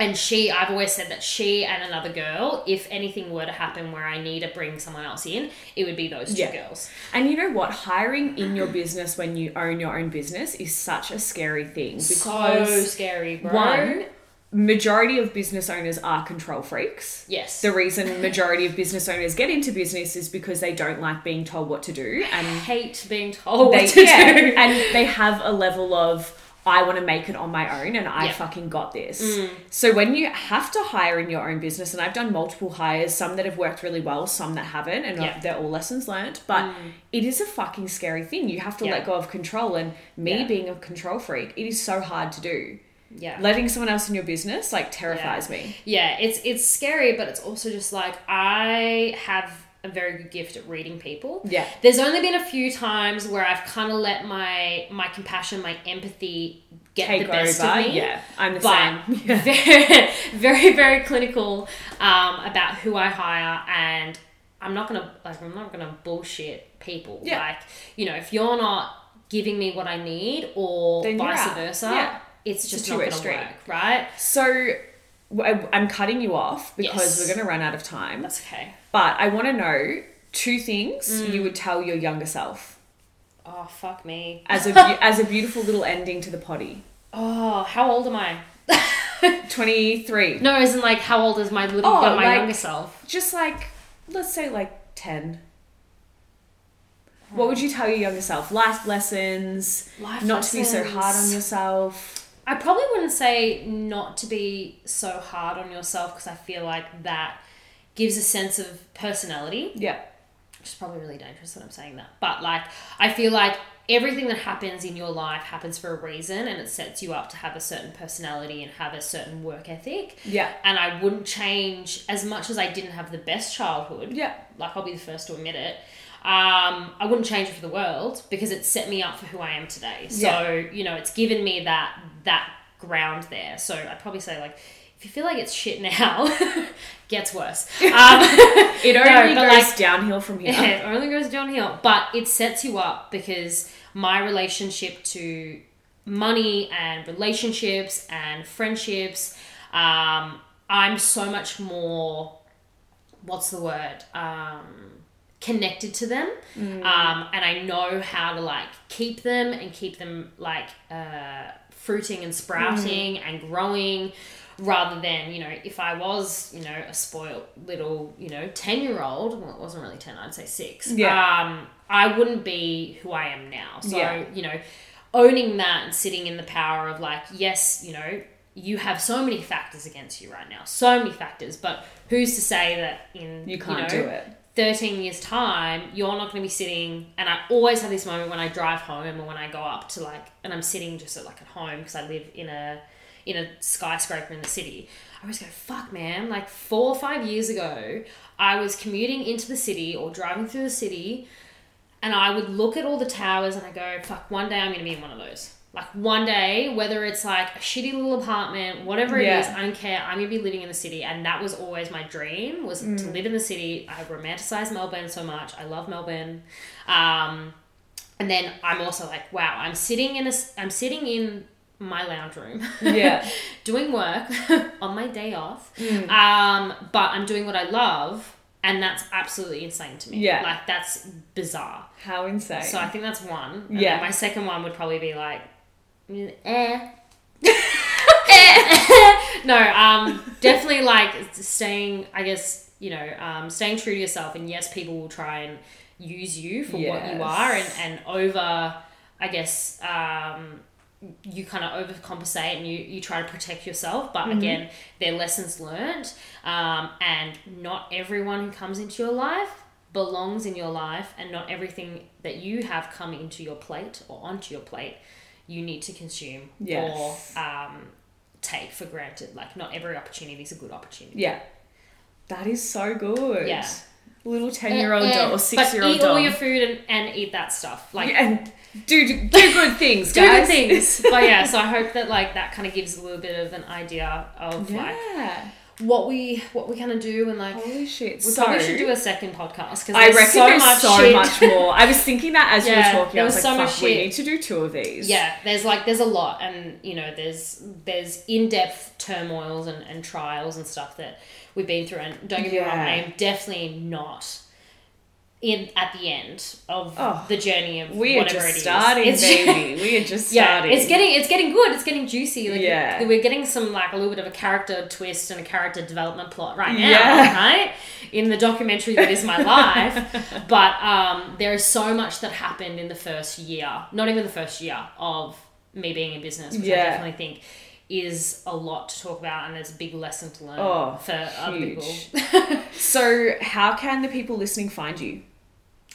Speaker 2: And she, I've always said that she and another girl, if anything were to happen where I need to bring someone else in, it would be those two
Speaker 1: Yeah.
Speaker 2: girls.
Speaker 1: And you know what? Hiring in your business when you own your own business is such a scary thing Because So
Speaker 2: scary, bro.
Speaker 1: one, majority of business owners are control freaks.
Speaker 2: yes.
Speaker 1: The reason majority of business owners get into business is because they don't like being told what to do and
Speaker 2: hate being told
Speaker 1: they
Speaker 2: what to
Speaker 1: yeah,
Speaker 2: do.
Speaker 1: and they have a level of I want to make it on my own and I
Speaker 2: Yeah.
Speaker 1: fucking got this.
Speaker 2: Mm.
Speaker 1: So when you have to hire in your own business, and I've done multiple hires, some that have worked really well, some that haven't, and
Speaker 2: Yeah.
Speaker 1: they're all lessons learned. But it is a fucking scary thing. You have to
Speaker 2: Mm. Yeah.
Speaker 1: let go of control. And me being a control freak, it is so hard to do.
Speaker 2: Yeah.
Speaker 1: Letting someone else in your business like terrifies me.
Speaker 2: yeah, it's it's scary, but it's also just like I have a very good gift at reading people.
Speaker 1: Yeah.
Speaker 2: There's only been a few times where I've kind of let my my compassion, my empathy get
Speaker 1: Take
Speaker 2: the best
Speaker 1: over.
Speaker 2: of me.
Speaker 1: Yeah, I'm the
Speaker 2: But
Speaker 1: same. Yeah.
Speaker 2: very, very, very clinical um, about who I hire, and I'm not gonna like I'm not gonna bullshit people.
Speaker 1: Yeah.
Speaker 2: Like you know, if you're not giving me what I need, or
Speaker 1: Then
Speaker 2: vice versa,
Speaker 1: Yeah.
Speaker 2: It's just not
Speaker 1: two-way
Speaker 2: gonna work, right?
Speaker 1: So I'm cutting you off because
Speaker 2: Yes.
Speaker 1: we're going to run out of time.
Speaker 2: That's okay.
Speaker 1: But I want to know two things
Speaker 2: Mm.
Speaker 1: you would tell your younger self
Speaker 2: Oh fuck me.
Speaker 1: as a as a beautiful little ending to the potty.
Speaker 2: Oh, how old am I?
Speaker 1: Twenty three.
Speaker 2: No, isn't like how old is my little
Speaker 1: Oh,
Speaker 2: my
Speaker 1: like-
Speaker 2: younger self?
Speaker 1: Just like let's say like ten. What would you tell your younger self? Life lessons.
Speaker 2: Life
Speaker 1: not to be so hard on yourself.
Speaker 2: I probably wouldn't say not to be so hard on yourself because I feel like that gives a sense of personality,
Speaker 1: Yeah.
Speaker 2: which is probably really dangerous that I'm saying that. But like, I feel like everything that happens in your life happens for a reason and it sets you up to have a certain personality and have a certain work ethic.
Speaker 1: Yeah.
Speaker 2: And I wouldn't change as much as I didn't have the best childhood.
Speaker 1: Yeah.
Speaker 2: Like, I'll be the first to admit it. Um, I wouldn't change it for the world because it set me up for who I am today. So,
Speaker 1: Yeah.
Speaker 2: you know, it's given me that that ground there. So I'd probably say like if you feel like it's shit now, gets worse. Um,
Speaker 1: It only
Speaker 2: but,
Speaker 1: goes
Speaker 2: like-
Speaker 1: downhill from here.
Speaker 2: it only goes downhill. But it sets you up because my relationship to money and relationships and friendships, um, I'm so much more, what's the word? Um, connected to them. Um, and I know how to like keep them and keep them like uh, fruiting and sprouting and growing rather than you know if i was you know a spoiled little you know 10 year old well it wasn't really 10 i'd say 6
Speaker 1: Yeah.
Speaker 2: um i wouldn't be who i am now so
Speaker 1: Yeah.
Speaker 2: you know owning that and sitting in the power of like yes you know you have so many factors against you right now so many factors but who's to say that in
Speaker 1: You can't
Speaker 2: know,
Speaker 1: do it.
Speaker 2: 13 years time you're not going to be sitting and i always have this moment when i drive home or when i go up to like and i'm sitting just at like at home because i live in a in a skyscraper in the city i always go fuck man like four or five years ago i was commuting into the city or driving through the city and I would look at all the towers and I go, fuck, one day I'm gonna be in one of those. Like one day, whether it's like a shitty little apartment, whatever it
Speaker 1: Yeah.
Speaker 2: is, I don't care. I'm gonna be living in the city, and that was always my dream was to
Speaker 1: Mm.
Speaker 2: live in the city. I romanticize Melbourne so much. I love Melbourne. Um, and then I'm also like, wow, I'm sitting in a, I'm sitting in my lounge room.
Speaker 1: Yeah.
Speaker 2: doing work on my day off.
Speaker 1: Mm.
Speaker 2: Um, but I'm doing what I love and that's absolutely insane to me.
Speaker 1: Yeah.
Speaker 2: like that's bizarre.
Speaker 1: How insane.
Speaker 2: So I think that's one. And
Speaker 1: Yeah.
Speaker 2: my second one would probably be like, eh. no, um, definitely like staying. I guess you know, um, staying true to yourself. And yes, people will try and use you for what you are, and and over. I guess um, you kind of overcompensate and you, you try to protect yourself. But again, they're lessons learned. Um, and not everyone who comes into your life belongs in your life, and not everything that you have come into your plate or onto your plate you need to consume
Speaker 1: Yes.
Speaker 2: or um, take for granted. Like, not every opportunity is a good opportunity.
Speaker 1: yeah. That is so good.
Speaker 2: Yeah.
Speaker 1: Little 10 year old or 6 year old
Speaker 2: eat all your food and, and eat that stuff. Like,
Speaker 1: and do, do good things,
Speaker 2: do good things. but yeah, so I hope that like that kind of gives a little bit of an idea of like
Speaker 1: Yeah.
Speaker 2: What we what we kind of do and like
Speaker 1: Holy shit.
Speaker 2: we
Speaker 1: so,
Speaker 2: probably should do a second podcast because
Speaker 1: I reckon
Speaker 2: so
Speaker 1: there's
Speaker 2: much
Speaker 1: so
Speaker 2: shit.
Speaker 1: much more. I was thinking that as
Speaker 2: Yeah,
Speaker 1: you were talking,
Speaker 2: there
Speaker 1: I was
Speaker 2: was
Speaker 1: like,
Speaker 2: so much
Speaker 1: fuck, we need to do two of these.
Speaker 2: Yeah, there's like there's a lot, and you know there's there's in depth turmoils and, and trials and stuff that we've been through. And don't get me wrong, I am definitely not in at the end of
Speaker 1: Oh,
Speaker 2: the journey of
Speaker 1: We are just
Speaker 2: it is.
Speaker 1: starting,
Speaker 2: It's-
Speaker 1: baby. We are just
Speaker 2: Yeah,
Speaker 1: starting.
Speaker 2: it's getting it's getting good. It's getting juicy. Like
Speaker 1: Yeah.
Speaker 2: we're getting some like a little bit of a character twist and a character development plot right now,
Speaker 1: Yeah.
Speaker 2: right? In the documentary that is my life. but um, there is so much that happened in the first year, not even the first year of me being in business, which I definitely think is a lot to talk about and there's a big lesson to learn
Speaker 1: Oh,
Speaker 2: for other people.
Speaker 1: So, how can the people listening find you?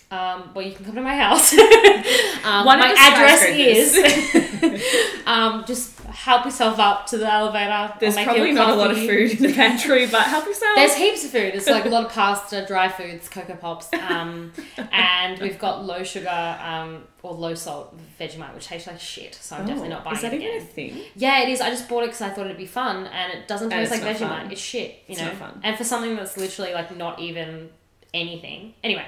Speaker 2: Um, well, you can come to my house. um, my address is. um, just help yourself up to the elevator.
Speaker 1: There's probably not a lot of food in the pantry, but help yourself.
Speaker 2: There's heaps of food. It's like a lot of pasta, dry foods, cocoa pops, um, and we've got low sugar um, or low salt Vegemite, which tastes like shit. So I'm definitely not buying
Speaker 1: Oh, Is that
Speaker 2: it
Speaker 1: even a thing?
Speaker 2: Yeah, it is. I just bought it because I thought it'd be fun, and it doesn't taste like Vegemite.
Speaker 1: fun.
Speaker 2: It's shit, you
Speaker 1: It's
Speaker 2: know. And for something that's literally like not even anything. Anyway,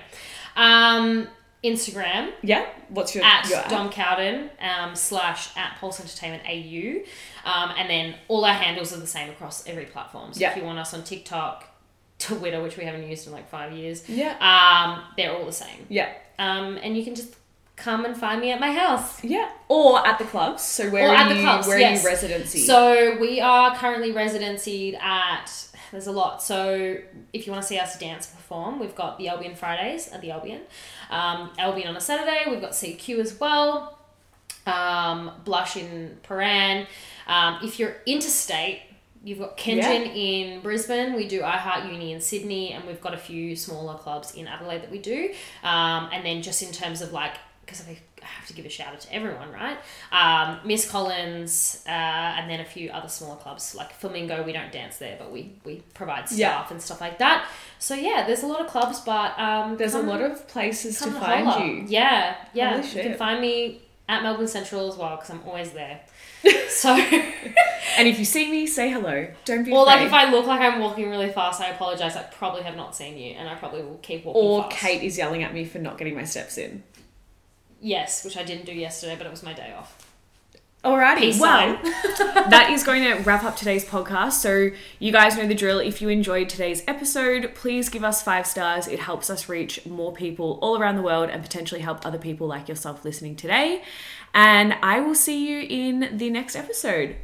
Speaker 2: um, Instagram
Speaker 1: Yeah. What's your
Speaker 2: at
Speaker 1: your?
Speaker 2: Dom Cowden um, slash at Pulse Entertainment AU. Um, and then all our handles are the same across every platform. So
Speaker 1: Yeah.
Speaker 2: if you want us on TikTok, Twitter, which we haven't used in like five years,
Speaker 1: Yeah.
Speaker 2: um, they're all the same.
Speaker 1: Yeah.
Speaker 2: Um, and you can just come and find me at my house.
Speaker 1: Yeah. Or at the clubs. So where
Speaker 2: Or
Speaker 1: are
Speaker 2: at the
Speaker 1: you
Speaker 2: clubs,
Speaker 1: where are
Speaker 2: yes.
Speaker 1: you residency?
Speaker 2: So we are currently residencied at. There's a lot. So if you want to see us dance perform, we've got the Albion Fridays at the Albion, um, Albion on a Saturday. We've got CQ as well. Um, Blush in Prahran. Um, if you're interstate, you've got Kenjin in Brisbane. We do iHeart Uni in Sydney, and we've got a few smaller clubs in Adelaide that we do. Um, and then just in terms of like, because I have to give a shout out to everyone, right? Um, Miss Collins, uh, and then a few other smaller clubs like Flamingo. We don't dance there, but we we provide staff
Speaker 1: Yeah.
Speaker 2: and stuff like that. So yeah, there's a lot of clubs, but um,
Speaker 1: There's a lot of places to find
Speaker 2: holler.
Speaker 1: you.
Speaker 2: Yeah, yeah.
Speaker 1: Holy
Speaker 2: You
Speaker 1: shit.
Speaker 2: can find me at Melbourne Central as well because I'm always there. so,
Speaker 1: And if you see me, say hello. Don't be
Speaker 2: or
Speaker 1: afraid.
Speaker 2: like if I look like I'm walking really fast, I apologize. I probably have not seen you, and I probably will keep walking.
Speaker 1: or
Speaker 2: fast.
Speaker 1: Kate is yelling at me for not getting my steps in.
Speaker 2: Yes, which I didn't do yesterday, but it was my day off.
Speaker 1: Alrighty,
Speaker 2: Peace
Speaker 1: well, that is going to wrap up today's podcast. So, you guys know the drill. If you enjoyed today's episode, please give us five stars. It helps us reach more people all around the world and potentially help other people like yourself listening today. And I will see you in the next episode.